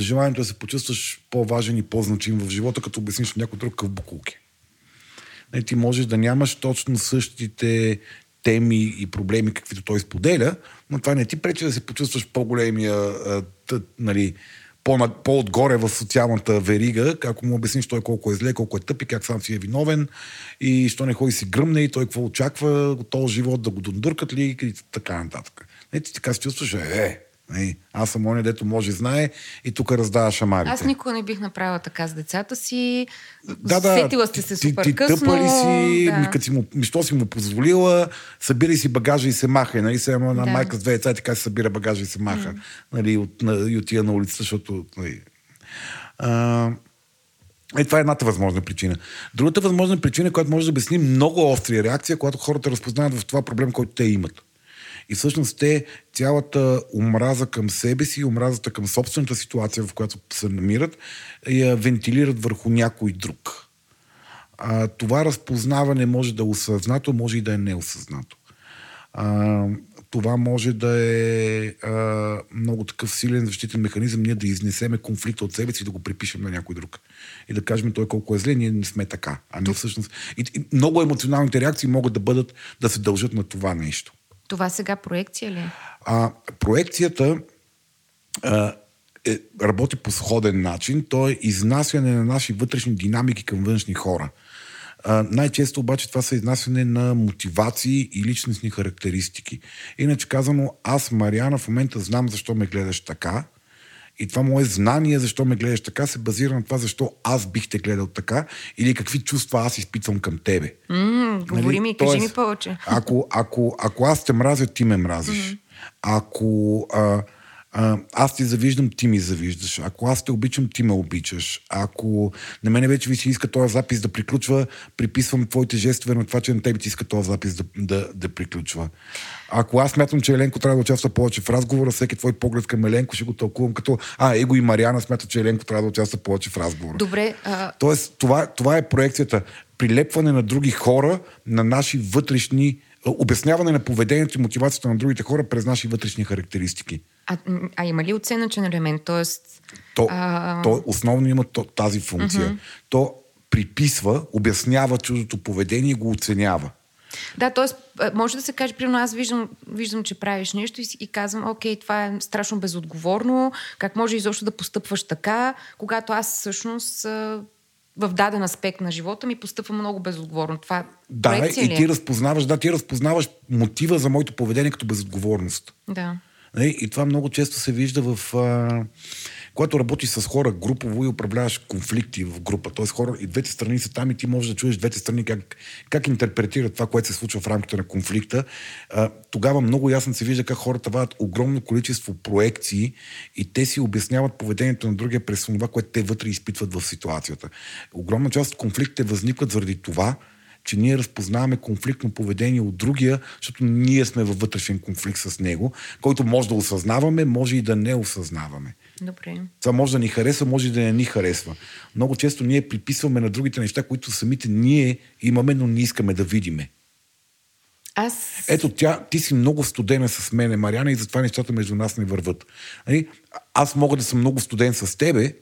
желанието да се почувстваш по-важен и по-значим в живота, като обясниш някой друг къв букулки. Не, ти можеш да нямаш точно същите теми и проблеми, каквито той споделя, но това не ти пречи да се почувстваш по-големия, тът, нали, по-отгоре в социалната верига, ако му обясниш той колко е зле, колко е тъп и как сам си е виновен и що не ходи си гръмне и той какво очаква този живот да го дондуркат ли и така нататък. Не, ти така се чувстваш, е, Ей, аз съм оня, дето може знае и тук раздава шамарите. Аз никога не бих направила така с децата си. Да, да. Сетила сте се супер ти, ти късно. Тъпа ли си, да. като си му, що си му позволила, събирай си багажа и се маха. Нали, сега една да. майка с две деца така се събира багажа и се маха. Mm. Нали, от, на, и отива на улицата, защото... Нали, а, е, това е едната възможна причина. Другата възможна причина, която може да обясни много острия реакция, когато хората разпознават в това проблем, който те имат. И всъщност те цялата омраза към себе си, омразата към собствената ситуация, в която се намират, я вентилират върху някой друг. А, това разпознаване може да е осъзнато, може и да е неосъзнато. А, това може да е а, много такъв силен защитен механизъм, ние да изнесеме конфликта от себе си и да го припишем на някой друг. И да кажем той колко е зле, ние не сме така. А не всъщност. И, и много емоционалните реакции могат да бъдат, да се дължат на това нещо. Това сега проекция ли? А, проекцията а, е, работи по сходен начин. То е изнасяне на наши вътрешни динамики към външни хора. А, най-често обаче това са изнасяне на мотивации и личностни характеристики. Иначе казано, аз, Мариана, в момента знам защо ме гледаш така и това мое знание, защо ме гледаш така, се базира на това, защо аз бих те гледал така или какви чувства аз изпитвам към тебе. Mm, говори нали? ми, кажи ми повече. Ако, ако, ако аз те мразя, ти ме мразиш. Mm. Ако а, а, аз ти завиждам, ти ми завиждаш. Ако аз те обичам, ти ме обичаш. Ако на мене вече ви си иска този запис да приключва, приписвам твоите жестове на това, че на тебе ти иска този запис да, да, да приключва. Ако аз смятам, че Еленко трябва да участва повече в разговора, всеки твой поглед към Еленко ще го тълкувам като а, Его и Мариана смятат, че Еленко трябва да участва повече в разговора. Добре. А... Тоест, това, това е проекцията. Прилепване на други хора на наши вътрешни обясняване на поведението и мотивацията на другите хора през наши вътрешни характеристики. А, а има ли оценъчен елемент? Тоест, то, а... то основно има тази функция. Uh-huh. То приписва, обяснява чуждото поведение и го оценява. Да, т.е. може да се каже, примерно аз виждам, виждам, че правиш нещо и, и казвам, окей, това е страшно безотговорно, как може изобщо да постъпваш така, когато аз всъщност в даден аспект на живота ми постъпва много безотговорно. Това Да, и е? ти разпознаваш, да, ти разпознаваш мотива за моето поведение като безотговорност. Да. Нали? И това много често се вижда в... Когато работиш с хора групово и управляваш конфликти в група, т.е. хора и двете страни са там и ти можеш да чуеш двете страни как, как интерпретират това, което се случва в рамките на конфликта, тогава много ясно се вижда как хората вадят огромно количество проекции и те си обясняват поведението на другия през това, което те вътре изпитват в ситуацията. Огромна част от конфликтите възникват заради това, че ние разпознаваме конфликтно поведение от другия, защото ние сме във вътрешен конфликт с него, който може да осъзнаваме, може и да не осъзнаваме. Добре. Това може да ни харесва, може и да не ни харесва. Много често ние приписваме на другите неща, които самите ние имаме, но не искаме да видиме. Аз... Ето, тя, ти си много студена с мене, Мариана, и затова нещата между нас не върват. Нали? Аз мога да съм много студен с тебе,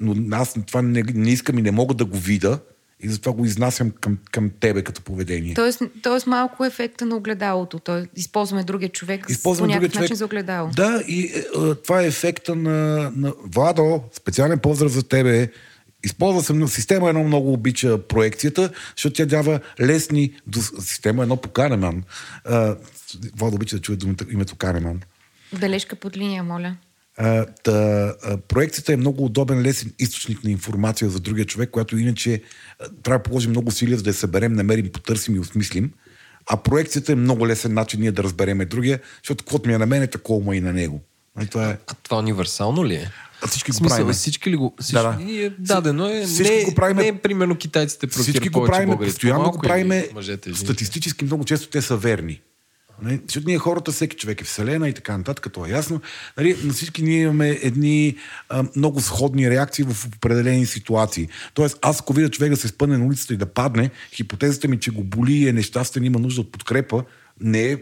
но аз това не, не искам и не мога да го видя, и затова го изнасям към, към тебе като поведение. Тоест, тоест малко ефекта на огледалото. Той използваме другия човек Използвам по някакъв човек. начин за огледало. Да, и е, е, това е ефекта на, на... Владо, специален поздрав за тебе. Използва съм на система едно много обича проекцията, защото тя дава лесни... До... Система едно по Канеман. А, Владо обича да чуе думата, името Канеман. Бележка под линия, моля. А, та, а, проекцията е много удобен, лесен източник на информация за другия човек, която иначе а, трябва да положим много усилия, за да я съберем, намерим, потърсим и осмислим. А проекцията е много лесен начин ние да разбереме другия, защото каквото ми е на мен е такова му и на него. Нали, това е... А това универсално ли е? А всички го правим. всички ли го... Всички, Да, да. Ние, дадено е. Всички не, го правим. Не, примерно китайците Всички го правим, постоянно го правим. Мъжете. Статистически много често те са верни. Нали? Защото ние хората, всеки човек е вселена и така нататък, като е ясно. Нали? На всички ние имаме едни а, много сходни реакции в определени ситуации. Тоест, аз ако видя човек да се спъне на улицата и да падне, хипотезата ми, че го боли и е нещастен, има нужда от подкрепа, не е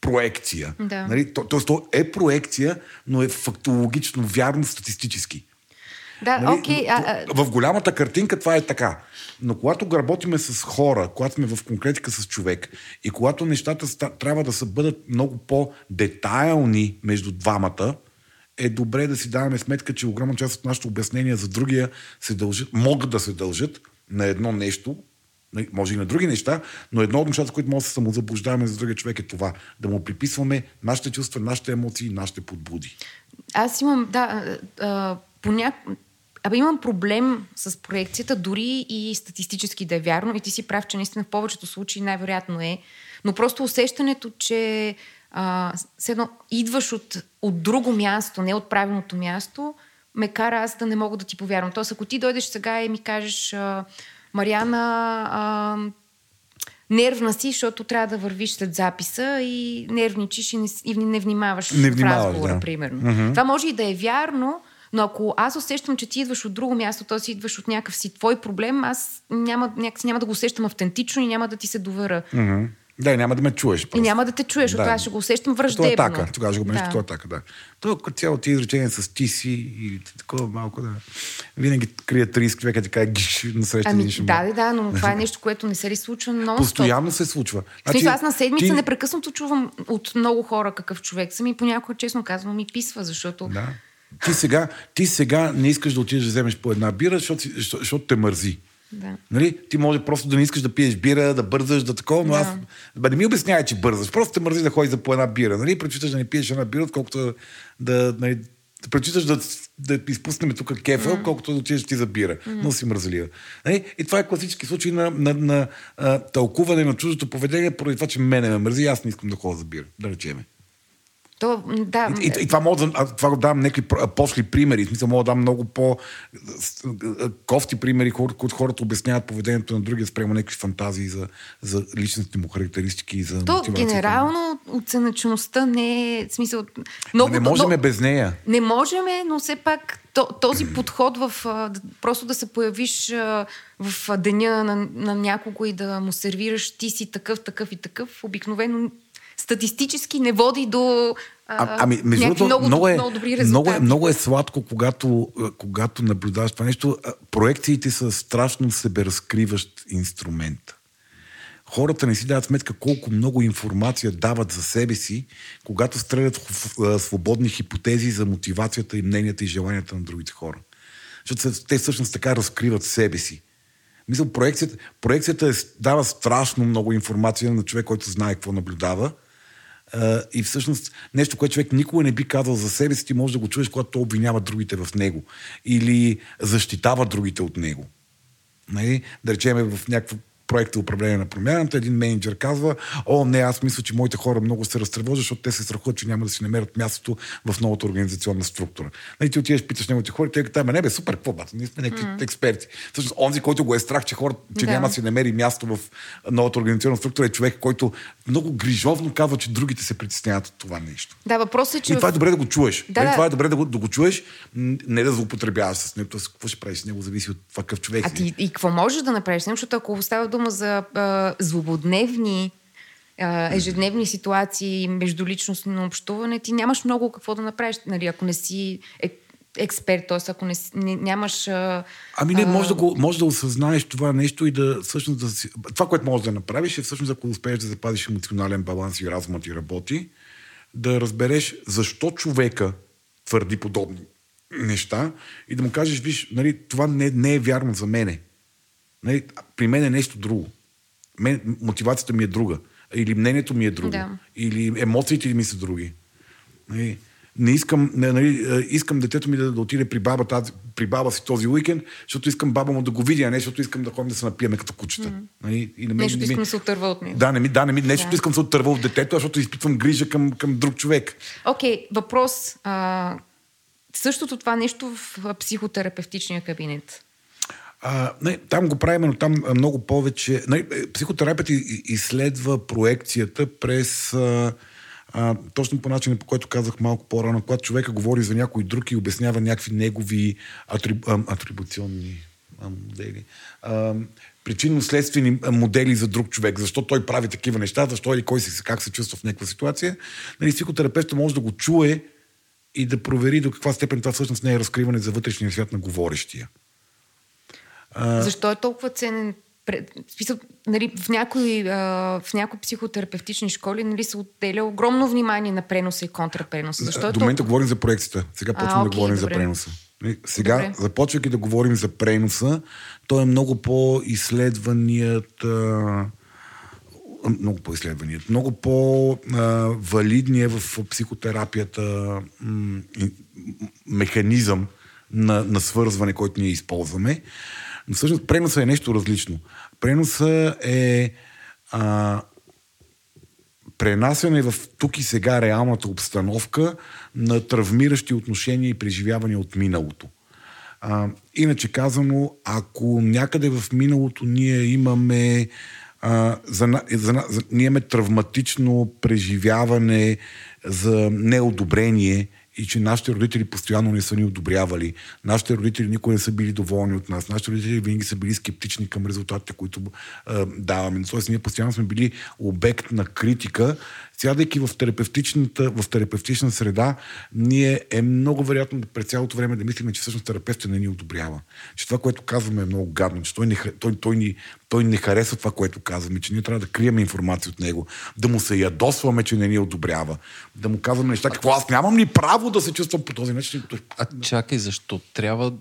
проекция. Да. Нали? То, тоест, то е проекция, но е фактологично вярно статистически. Да, Нали? окей. а, а, В голямата картинка това е така. Но когато работиме с хора, когато сме в конкретика с човек и когато нещата ста- трябва да са бъдат много по-детайлни между двамата, е добре да си даваме сметка, че огромна част от нашите обяснения за другия се дължат, могат да се дължат на едно нещо, нали, може и на други неща, но едно от нещата, които може да се самозаблуждаваме за другия човек е това. Да му приписваме нашите чувства, нашите емоции, нашите подбуди. Аз имам, да, а, поня... Абе, имам проблем с проекцията, дори и статистически да е вярно. И ти си прав, че наистина в повечето случаи най-вероятно е. Но просто усещането, че а, все едно идваш от, от друго място, не от правилното място, ме кара аз да не мога да ти повярвам. Тоест, ако ти дойдеш сега и ми кажеш, а, Мариана, а, нервна си, защото трябва да вървиш след записа и нервничиш и не, и не внимаваш Не в внимаваш, разговора, да. примерно. Mm-hmm. Това може и да е вярно, но ако аз усещам, че ти идваш от друго място, т.е. си идваш от някакъв си твой проблем, аз няма, някакси няма да го усещам автентично и няма да ти се довера. Мгм. Да, и няма да ме чуеш. И просто. няма да те чуеш, Да. аз ще го усещам враждебно. атака. Тогава ще го менеш Да. като атака, да. То като цяло ти изречения с ти си и такова малко, да. Винаги крият риск, човека ти каже, гиш, насреща Ами, ще да, да, да, но това е нещо, което не се ли случва нон Постоянно се случва. В смисъл, аз на седмица ти- непрекъснато чувам от много хора какъв човек съм и понякога, честно казвам, ми писва, защото... Да. Ти сега, ти сега не искаш да отидеш да вземеш по една бира, защото, защото, те мързи. Да. Нали? Ти може просто да не искаш да пиеш бира, да бързаш, да такова, но Да. аз... Бе, не ми обяснявай, че бързаш. Просто те мързи да ходиш за по една бира. Нали? Предпочиташ да не пиеш една бира, отколкото да... Нали, да предпочиташ да, да изпуснем тук кефа, mm. колкото да отидеш ти за бира. Mm. Но си мързелива. Нали? И това е класически случай на, на, на а, тълкуване на чуждото поведение, поради това, че мене ме мързи, аз не искам да ходя за бира. Да речеме. То, да, И, и, и това мога да, това го давам някакви пошли примери. В смисъл мога да дам много по кофти примери, които хората обясняват поведението на другия спрямо някакви фантазии за, за личностни му характеристики и за то генерално оценъчността не е смисъл... Много, Но не можем но- без нея. Не можем, но все пак то, този подход в просто да се появиш в деня на, на някого и да му сервираш ти си такъв, такъв и такъв, обикновено статистически не води до а, ами, между другото, много, много, е, много добри резултати. много, е, много е сладко, когато, когато наблюдаваш това нещо. Проекциите са страшно себеразкриващ инструмент. Хората не си дават сметка колко много информация дават за себе си, когато стрелят в, свободни хипотези за мотивацията и мненията и желанията на другите хора. Защото те всъщност така разкриват себе си. Мисля, проекцията, проекцията е, дава страшно много информация на човек, който знае какво наблюдава. И всъщност нещо, което човек никога не би казал за себе си, ти може да го чуеш, когато той обвинява другите в него. Или защитава другите от него. Нали? Да речем в някакво проекта управление на промяната, един менеджер казва, о, не, аз мисля, че моите хора много се разтревожат, защото те се страхуват, че няма да си намерят мястото в новата организационна структура. Нали, ти отидеш, питаш неговите хора, те казват, не бе, супер, какво бата, ние сме някакви mm. експерти. Всъщност, онзи, който го е страх, че хората, че да. няма да си намери място в новата организационна структура, е човек, който много грижовно казва, че другите се притесняват от това нещо. Да, въпросът е, че. И това е добре да го чуеш. Да, нали. Това е добре да го, да го чуеш, не да злоупотребяваш с него. Какво ще правиш с него, зависи от това какъв човек. А ти и какво можеш да направиш с него, защото ако става дума за а, злободневни а, ежедневни ситуации, междуличностно общуване, ти нямаш много какво да направиш, нали, ако не си е, експерт, т.е. ако не, не, нямаш... А, ами не, може да, го, може да осъзнаеш това нещо и да всъщност да си... Това, което можеш да направиш е всъщност ако успееш да запазиш емоционален баланс и разумът ти работи, да разбереш защо човека твърди подобни неща и да му кажеш, виж, нали, това не, не е вярно за мене. Нали, при мен е нещо друго. Мен, мотивацията ми е друга. Или мнението ми е друго. Да. Или емоциите ми са други. Нали, не искам, не, нали, искам детето ми да, да отиде при баба, тази, при баба си този уикенд, защото искам баба му да го видя, а не защото искам да ходим да се напиеме като кучета. Mm-hmm. Нали, и на мен, нещо не, искам да се отърва от него. Да, не ми, да, не ми, нещо да. искам да се отърва от детето, защото изпитвам грижа към, към друг човек. Окей, okay, въпрос. А, същото това нещо в психотерапевтичния кабинет. А, не, там го правим, но там много повече. Не, психотерапията изследва проекцията през. А, а, точно по начина, по който казах малко по-рано, когато човека говори за някой друг и обяснява някакви негови атриб, а, атрибуционни а, модели. А, причинно-следствени модели за друг човек. Защо той прави такива неща, защо или кой си, как се чувства в някаква ситуация. Нали, психотерапевта може да го чуе и да провери до каква степен това всъщност не е разкриване за вътрешния свят на говорещия. А... Защо е толкова ценен нали, в, някои, в някои психотерапевтични школи нали, се отделя огромно внимание на преноса и контрапреноса. Защо е До момента толкова... говорим за проекцията. Сега почваме да говорим добре. за преноса. Нали, сега, добре. започвайки да говорим за преноса, той е много по-изследваният много по-изследваният, много по-валидният в психотерапията механизъм на, на свързване, който ние използваме. Но всъщност преноса е нещо различно. Преноса е а, пренасяне в тук и сега реалната обстановка на травмиращи отношения и преживявания от миналото. А, иначе казано, ако някъде в миналото ние имаме а, за, за, за, ние имаме травматично преживяване за неодобрение и че нашите родители постоянно не са ни одобрявали. Нашите родители никога не са били доволни от нас. Нашите родители винаги са били скептични към резултатите, които а, даваме. Тоест, ние постоянно сме били обект на критика Сядайки в терапевтичната, в терапевтична среда, ние е много вероятно през цялото време да мислим, че всъщност терапевтът не ни одобрява. Че това, което казваме е много гадно, че той не, той, той, ни, той не харесва това, което казваме, че ние трябва да крием информация от него, да му се ядосваме, че не ни одобрява, да му казваме неща, какво аз нямам ли право да се чувствам по този начин. А чакай, защо трябва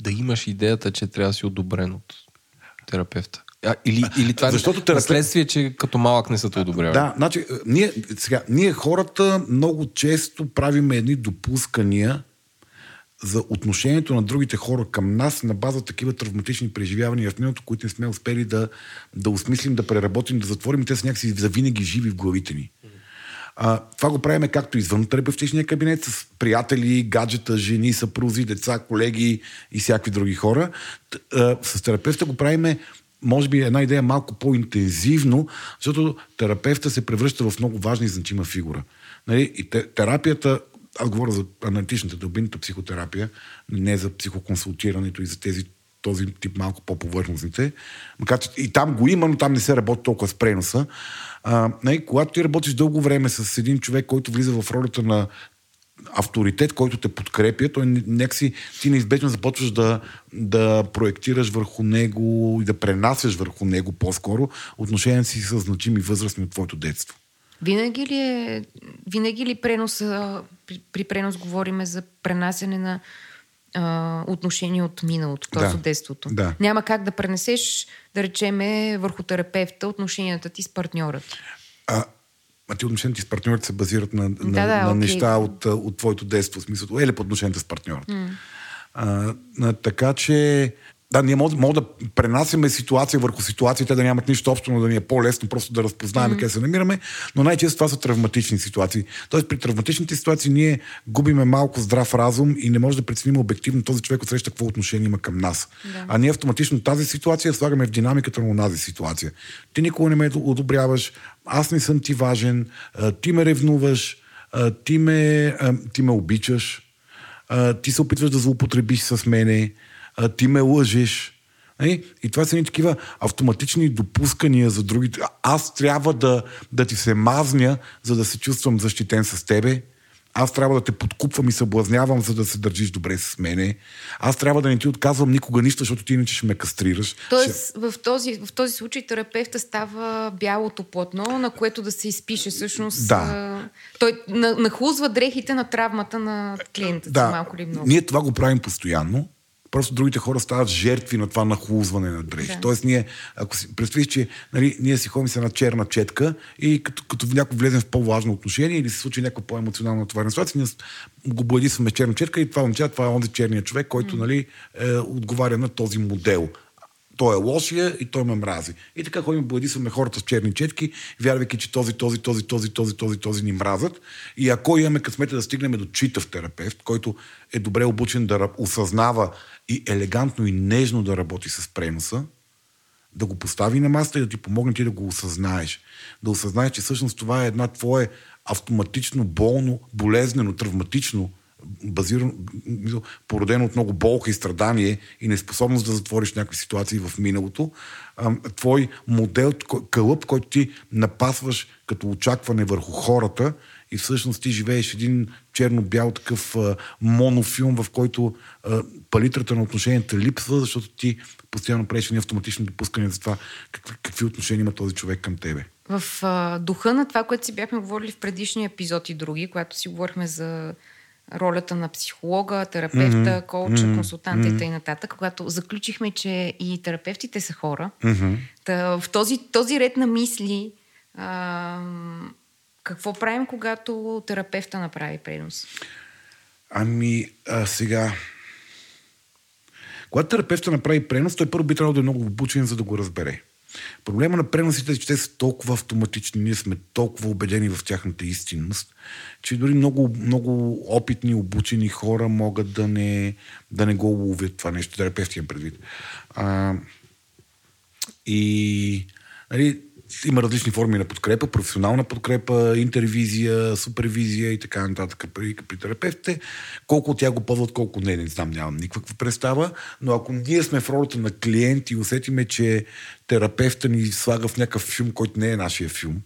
да имаш идеята, че трябва да си одобрен от терапевта? А, или, или това Защото терапевт... наследствие, че като малък не са те одобрявали. Да, значи, ние, сега, ние хората много често правиме едни допускания за отношението на другите хора към нас на база такива травматични преживявания в миналото, които не сме успели да, да осмислим, да преработим, да затворим. Те са някакси завинаги живи в главите ни. А, това го правиме както извън терапевтичния кабинет, с приятели, гаджета, жени, съпрузи, деца, колеги и всякакви други хора. С терапевта го правиме може би една идея малко по-интензивно, защото терапевта се превръща в много важна и значима фигура. Нали? И терапията, аз говоря за аналитичната, дълбинната психотерапия, не за психоконсултирането и за тези този тип малко по-повърхностните. Макар че и там го има, но там не се работи толкова с преноса. А, нали, когато ти работиш дълго време с един човек, който влиза в ролята на авторитет, който те подкрепя, той някакси ти неизбежно започваш да, да проектираш върху него и да пренасяш върху него по-скоро отношения си с значими възрастни от твоето детство. Винаги ли е, винаги ли пренос, при, при пренос говориме за пренасяне на а, отношения от миналото, т.е. Да. от детството. Да. Няма как да пренесеш, да речеме, върху терапевта отношенията ти с партньорът. А, а ти отношенията с партньорите се базират на, на, да, на окей. неща от, от твоето детство, в смисъл, или по отношенията с партньорите. А, а, така че, да, ние може, може да пренасяме ситуация върху ситуациите, да нямат нищо общо, но да ни е по-лесно просто да разпознаем къде се намираме, но най-често това са травматични ситуации. Тоест при травматичните ситуации ние губиме малко здрав разум и не може да преценим обективно този човек отсреща какво отношение има към нас. Да. А ние автоматично тази ситуация слагаме в динамиката на онази ситуация. Ти никога не ме одобряваш, аз не съм ти важен, ти ме ревнуваш, ти ме, ти ме обичаш, ти се опитваш да злоупотребиш с мене, ти ме лъжеш. Нали? И това са ни такива автоматични допускания за другите. Аз трябва да, да ти се мазня, за да се чувствам защитен с тебе. Аз трябва да те подкупвам и съблазнявам, за да се държиш добре с мене. Аз трябва да не ти отказвам никога нищо, защото ти иначе ще ме кастрираш. Ще... Тоест, в този, в този случай терапевта става бялото платно, на което да се изпише всъщност. Да. той на- нахлузва дрехите на травмата на клиента. Да. Малко ли много. Ние това го правим постоянно. Просто другите хора стават жертви на това нахлузване на дрехи. Да. Тоест, ние, ако си представиш, че нали, ние си ходим с една черна четка и като, като някой влезем в по-важно отношение или се случи някаква по-емоционална натоварена ситуация, ние го бладисваме черна четка и това означава, това е онзи черния човек, който нали, е, отговаря на този модел. Той е лошия и той ме мрази. И така ходим, бладисваме хората с черни четки, вярвайки, че този, този, този, този, този, този, този ни мразят. И ако имаме късмета да стигнем до читав терапевт, който е добре обучен да осъзнава и елегантно и нежно да работи с преноса, да го постави на масата и да ти помогне ти да го осъзнаеш. Да осъзнаеш, че всъщност това е една твое автоматично болно, болезнено, травматично, базирано, породено от много болка и страдание и неспособност да затвориш някакви ситуации в миналото, твой модел, кълъп, който ти напасваш като очакване върху хората и всъщност ти живееш един черно-бял такъв монофилм, в който палитрата на отношенията липсва, защото ти постоянно правиш едни автоматични допускания за това какви, какви отношения има този човек към тебе. В а, духа на това, което си бяхме говорили в предишния епизод и други, когато си говорихме за ролята на психолога, терапевта, mm-hmm. коуча, mm-hmm. консултанта mm-hmm. и т.н., когато заключихме, че и терапевтите са хора, mm-hmm. та, в този, този ред на мисли, а, какво правим, когато терапевта направи пренос? Ами, а, сега... Когато терапевта направи пренос, той първо би трябвало да е много обучен, за да го разбере. Проблема на преносите е, че те са толкова автоматични, ние сме толкова убедени в тяхната истинност, че дори много, много опитни, обучени хора могат да не, да не го уловят това нещо, терапевти имам предвид. А, и нали, има различни форми на подкрепа, професионална подкрепа, интервизия, супервизия и така нататък при, при терапевтите. Колко от тях го ползват, колко не, не знам, нямам никаква представа. Но ако ние сме в ролята на клиент и усетиме, че терапевта ни слага в някакъв филм, който не е нашия филм,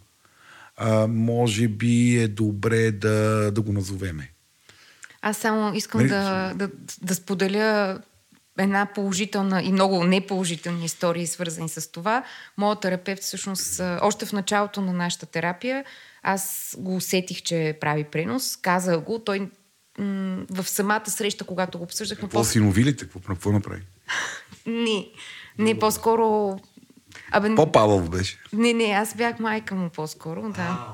а, може би е добре да, да го назовеме. Аз само искам Нали- да, да, да споделя една положителна и много неположителни истории, свързани с това. Моят терапевт всъщност, още в началото на нашата терапия, аз го усетих, че прави пренос, каза го, той м- в самата среща, когато го обсъждахме, Какво си новилите? Какво, какво направи? не, не, по-скоро... Абе, По-павъл беше. не, не, аз бях майка му по-скоро, да.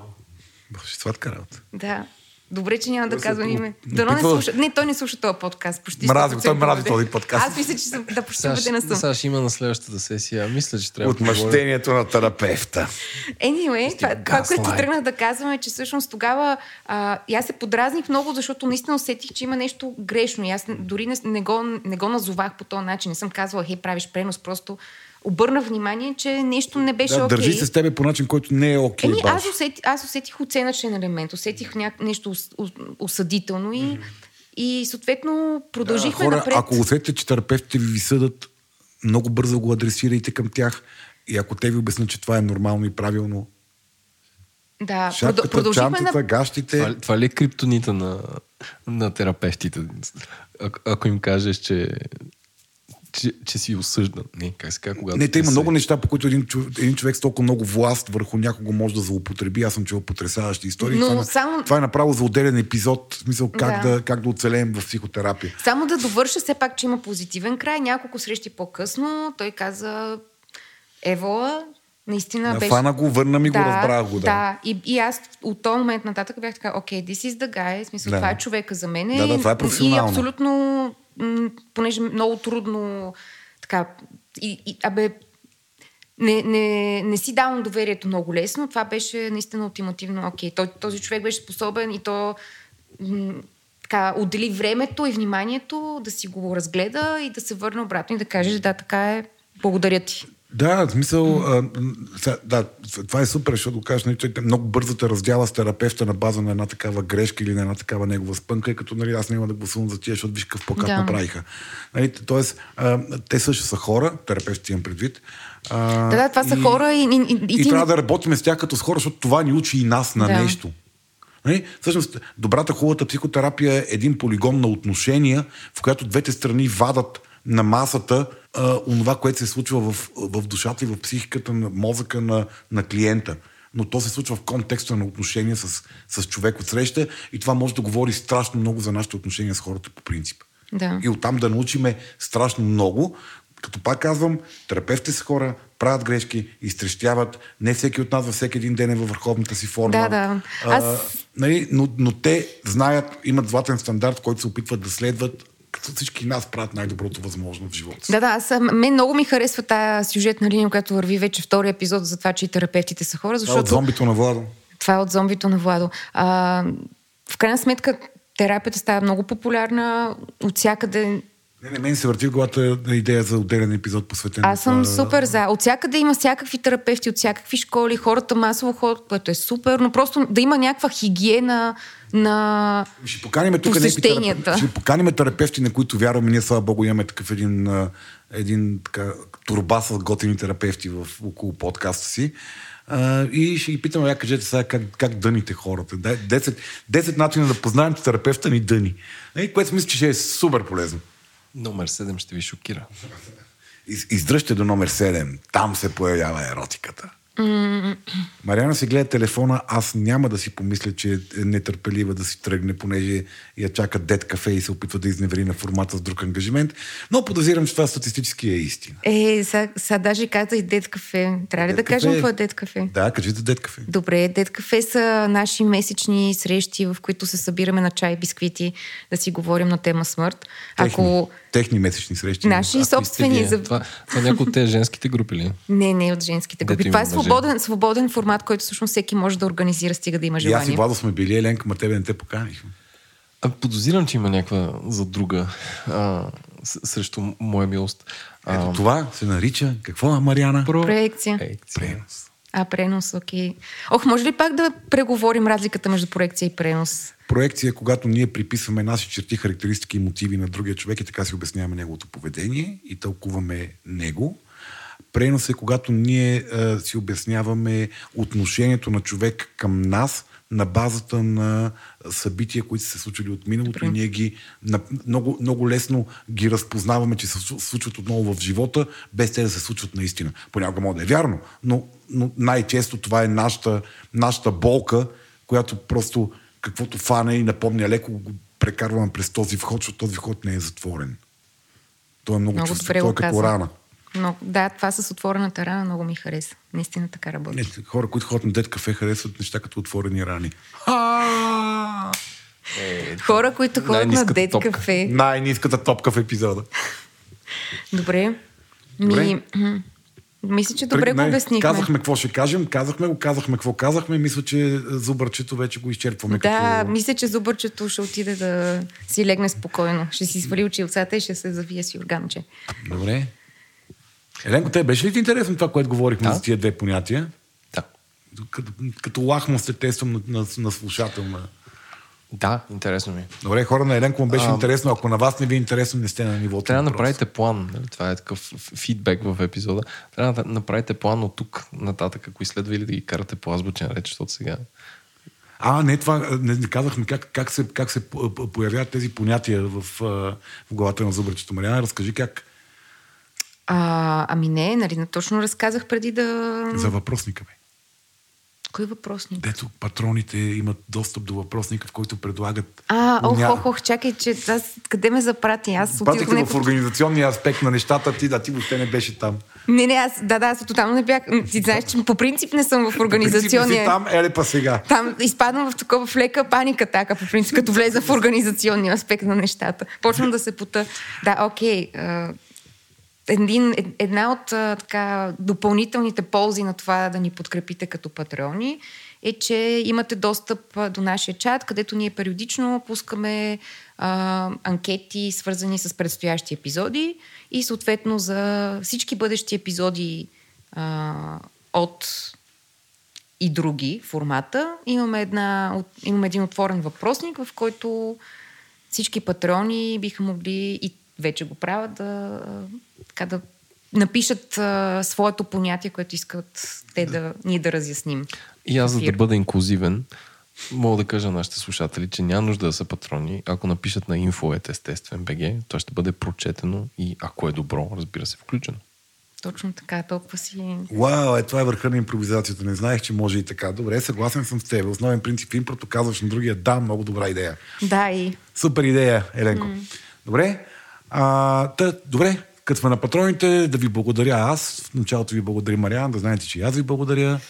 Боже, сладка работа. Да. Добре, че няма да казвам име. Дано не слуша. Не, той не слуша този подкаст. Почти Мрази го, 100% той мрази този подкаст. Аз мисля, че съм, да, почти убедена съм. сега ще има на следващата сесия. Мисля, че трябва. Отмъщението на терапевта. Anyway, това, това, което тръгнах да казвам е, че всъщност тогава а, и аз се подразних много, защото наистина усетих, че има нещо грешно. И аз не- дори не, не, го, не го назовах по този начин. Не съм казвала, хей, правиш пренос, просто обърна внимание, че нещо не беше Да, окей. Държи се с тебе по начин, който не е окей. Еми, баш. аз, усетих, аз усетих оценъчен елемент, усетих ня... нещо ос- ос- осъдително и, и съответно продължихме Хора, напред. ако усетите, че терапевтите ви, съдат, много бързо го адресирайте към тях. И ако те ви обяснят, че това е нормално и правилно, Да, шапката, продъл- продължихме чантата, на... гащите... Това, ли- това ли е криптонита на, на терапевтите? Ако, ако им кажеш, че, че, че си осъждан. Не, как се казва, когато Не, те има се- много неща, по които един, чов- един човек с толкова много власт върху някого може да злоупотреби. Аз съм чувал потрясаващи истории. Но това, е- само- това е направо за отделен епизод, в смисъл как да, Да. как да оцелеем в психотерапия. Само да довърша все пак, че има позитивен край. Няколко срещи по-късно той каза Евола, наистина Да, беше... фана го, върна ми го, разбрах го. Да. да. И, и аз от този момент нататък бях така, окей, this is the guy, в смисъл, Да. това е човека за мен. Да, да, това е професионално. И абсолютно, понеже много трудно, така, и, и абе, не, не, не си давам доверието много лесно. Това беше наистина ултимативно окей. Той, този човек беше способен и то м, така, отдели времето и вниманието да си го разгледа и да се върне обратно и да каже, да, така е, благодаря ти. Да, в смисъл, а, да, това е супер, защото кажеш, нали, че много бързо те раздяла с терапевта на база на една такава грешка или на една такава негова спънка, и като нали, аз няма да гласувам за тия, защото виж какъв покат Да. направиха. Нали, тоест, а, те също са хора, терапевтите имам предвид. А, Да, да, това са хора и, и, и, И, ти- трябва да работим с тях като с хора, защото това ни учи и нас на Да. нещо. Нали? Всъщност, добрата, хубавата психотерапия е един полигон на отношения, в която двете страни вадат на масата а, онова, което се случва в, в душата и в психиката на мозъка на, на клиента. Но то се случва в контекста на отношения с, с човек от среща и това може да говори страшно много за нашите отношения с хората по принцип. Да. И оттам да научиме страшно много. Като пак казвам, терапевтите са хора, правят грешки, изтрещяват. Не всеки от нас във всеки един ден е във върховната си форма. Да, да. А, Аз- нали, но, но те знаят, имат златен стандарт, който се опитват да следват, като всички нас правят най-доброто възможно в живота си. Да, да, аз, мен много ми харесва тая сюжетна линия, която върви вече втори епизод за това, че и терапевтите са хора, Това защото... е от зомбито на Владо. Това е от зомбито на Владо. А, в крайна сметка, терапията става много популярна от всякъде. Не, не, мен се върти в главата идея за отделен епизод посветен. Аз съм това. супер за. От всякъде има всякакви терапевти, от всякакви школи, хората масово ходят, което е супер, но просто да има някаква хигиена на Ще поканим тук посещенията. терапевти, ще поканим терапевти, на които вярваме. Ние, слава богу, имаме такъв един, един така, турба с готини терапевти в, около подкаста си. А, и ще ги питаме, я кажете сега как, как дъните хората. Дай- 10, 10 начина да познаем, че терапевта ни дъни. И, което мисля, че ще е супер полезно. Номер 7 ще ви шокира. Из, издръжте до номер 7. Там се появява еротиката. Мариана си гледа телефона, аз няма да си помисля, че е нетърпелива да си тръгне, понеже я чака дед кафе и се опитва да изневери на формата с друг ангажимент, но подозирам, че това статистически е истина. Е, сега, сега даже каза и дед кафе. Трябва ли да кажем какво е дед кафе? Да, кажи за дед кафе. Добре, Дед кафе са наши месечни срещи, в които се събираме на чай и бисквити да си говорим на тема смърт. Ако Техни, месечни срещи. наши А, собствени... За... Това, това някои от тези женските групи ли? Не, не от женските групи. Това е мъже. свободен, свободен формат, който всъщност всеки може да организира, стига да има И аз и желание. Владо сме били, Еленка, ма тебе не те поканихме. А, подозирам, че има някаква задруга а, с- срещу моя милост. А, Ето това се нарича, какво, Мариана? про... Проекция. Проекция. Пренос. А, пренос, окей. Ох, може ли пак да преговорим разликата между проекция и пренос? Проекция е когато ние приписваме наши черти, характеристики и мотиви на другия човек и така си обясняваме неговото поведение и тълкуваме него. Пренос е когато ние а, си обясняваме отношението на човек към нас на базата на събития, които са се случили от миналото и ние ги на, много, много лесно ги разпознаваме, че се слу- случват отново в живота, без те да се случват наистина. Понякога може да е вярно, но, но най-често това е нашата, нашата болка, която просто каквото фане и напомня леко го прекарваме през този вход, защото този вход не е затворен. Той е много, Много чувствен, добре той е като рана. Но, да, това с отворената рана много ми хареса. Наистина така работи. Не, хора, които ходят на дет кафе, харесват неща като отворени рани. Хора, които ходят на дет топка. кафе. Най-ниската топка в епизода. Добре. Ми, Добре. мисля, че добре го Не, обяснихме. Казахме какво ще кажем, казахме го, казахме какво казахме. Мисля, че зубърчето вече го изчерпваме. Да, като... мисля, че зубърчето ще отиде да си легне спокойно. Ще си свали очилцата и ще се завие с юрганче. Добре. Еленко, те беше ли ти интересно това, което говорихме Да. за тия две понятия? Да. Като, като лахмо се тествам на, на, на слушател. На... Да, интересно ми. е. Добре, хора на Еленко му беше А, интересно. Ако на вас не ви е интересно, не сте на нивото. Трябва да на направите план. нали? Това е такъв фидбек в епизода. Трябва да направите план от тук нататък, ако изследва или да ги карате по азбучен реч, защото сега... А, не, това не, не казахме как, как се, как се появяват тези понятия в, в главата на зубърчето. Мариана, разкажи как. А, ами не, нали, точно разказах преди да... За въпросника, бе. Кой въпросник? Дето патроните имат достъп до въпросника, в който предлагат... А, ох, Ня- ох, ох, чакай, че аз къде ме запрати? Аз отидох Пратиха в организационния аспект на нещата, ти да ти въобще не беше там. Не, не, аз, да, да, аз тотално не бях. Ти знаеш, че по принцип не съм в По организационния. си там, еле па сега. Там изпадам в такова в лека паника, така, по принцип, като влеза в организационния аспект на нещата. Почвам да се пута. Да, окей. а, Един, ед- една от така, допълнителните ползи на това да ни подкрепите като патреони е, че имате достъп до нашия чат, където ние периодично пускаме а, анкети, свързани с предстоящи епизоди и съответно за всички бъдещи епизоди а, от и други формата. Имаме, една, имаме един отворен въпросник, в който всички патрони биха могли и вече го правят да, така да напишат а, своето понятие, което искат те да, ние да разясним. И аз, за да бъда инклюзивен, мога да кажа на нашите слушатели, че няма нужда да са патрони. Ако напишат на инфоет естествен БГ, то ще бъде прочетено и ако е добро, разбира се, включено. Точно така, толкова си... Вау, е, това е върха на импровизацията. Не знаех, че може и така. Добре, съгласен съм с теб. Основен принцип импрото казваш на другия, да, много добра идея. Да, и Супер идея, Еленко. Добре. А, та, добре, като сме на патроните, да ви благодаря аз. В началото ви благодаря Мариан, да знаете, че аз ви благодаря.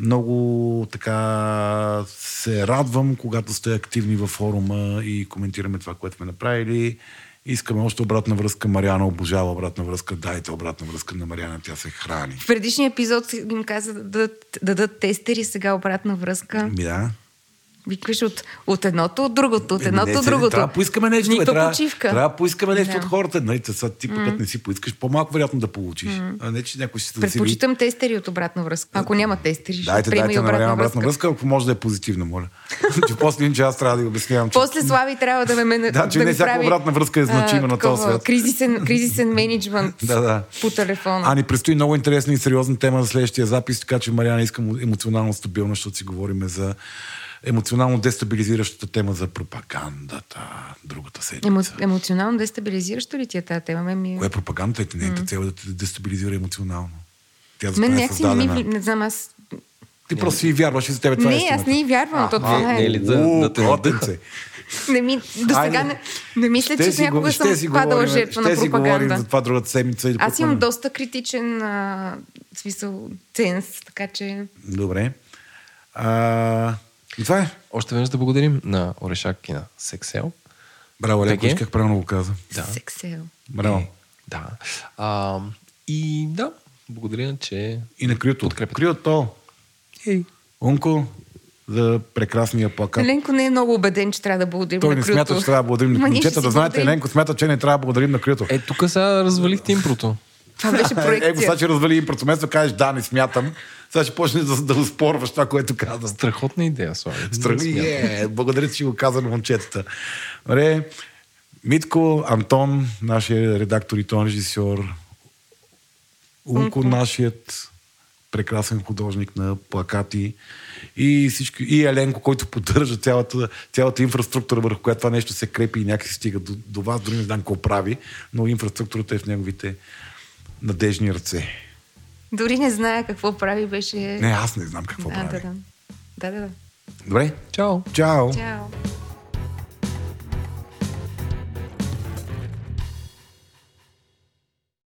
Много така се радвам, когато сте активни във форума и коментираме това, което сме направили. Искаме още обратна връзка. Мариана обожава обратна връзка. Дайте обратна връзка на Мариана, тя се храни. в предишния епизод им каза да дадат, да дадат тестери, сега обратна връзка. Да. Викаш от, от едното, от другото, от Еми, едното, не, от другото. Трябва да поискаме нещо. Нито бе, трябва, почивка. трябва да поискаме нещо Да. от хората. Нали, сега ти пък не си поискаш, по-малко вероятно да получиш. А не, че някой ще се засили. Предпочитам тестери от обратна връзка. Ако няма тестери, ще Дайте, приема дайте и на обратна връзка. връзка, ако може да е позитивна, моля. че после иначе аз трябва да ви обяснявам, че... После Слави трябва да ме Да, че да не всяка обратна връзка е значима на този свят. Кризисен, кризисен менеджмент Да, да. по телефона. А ни предстои много интересна и сериозна тема за следващия запис, така че Мариана искам емоционално стабилна, защото си говорим за емоционално дестабилизиращата тема за пропагандата другата седмица. Емо, емоционално дестабилизиращо ли ти е тази тема? Ми... Кое е пропагандата? Е, нейната цел е да те дестабилизира емоционално. Тя за Мен е някакси не ми... създадена. Не знам, аз... Ти просто си вярваш и за тебе това е Не, аз не вярвам. То това не е е... ли да, да се. Не ми... До сега не, не мисля, Ще че си някога съм ще си падала жертва на си пропаганда. за това другата седмица. Да Аз имам доста критичен а, смисъл ценз, така че... Добре. А, и това е. Още веднъж да благодарим на Орешак и на Сексел. Браво, Леко, БГ. как правилно го каза. Да. Сексел. Браво. Е, да. А, и да, благодаря, че... И на Крито. Подкрепят. Крито. Ей. Унко за прекрасния плакат. Ленко не е много убеден, че трябва да благодарим Той на не Крюто. смята, че трябва да благодарим на момчета. Да знаете, благодарим. Еленко смята, че не трябва да благодарим на Крито. Е, тук сега развалихте импрото. Това беше Е, проекция. сега, че развали импрото. Вместо кажеш да, не смятам. Сега ще почнеш да, да спорваш това, което казвам. Страхотна идея, Слави. Страни, е, благодаря, че го каза на момчетата. Добре, Митко, Антон, нашия редактор и тон режисьор, Унко, нашият прекрасен художник на плакати и, всички, и Еленко, който поддържа цялата, цялата инфраструктура, върху която това нещо се крепи и някакси стига до, до вас, дори не знам какво прави, но инфраструктурата е в неговите надежни ръце. Дори не зная какво прави, беше... Не, аз не знам какво да, прави. да, да. Да, да, да. Добре? Чао! Чао! Чао.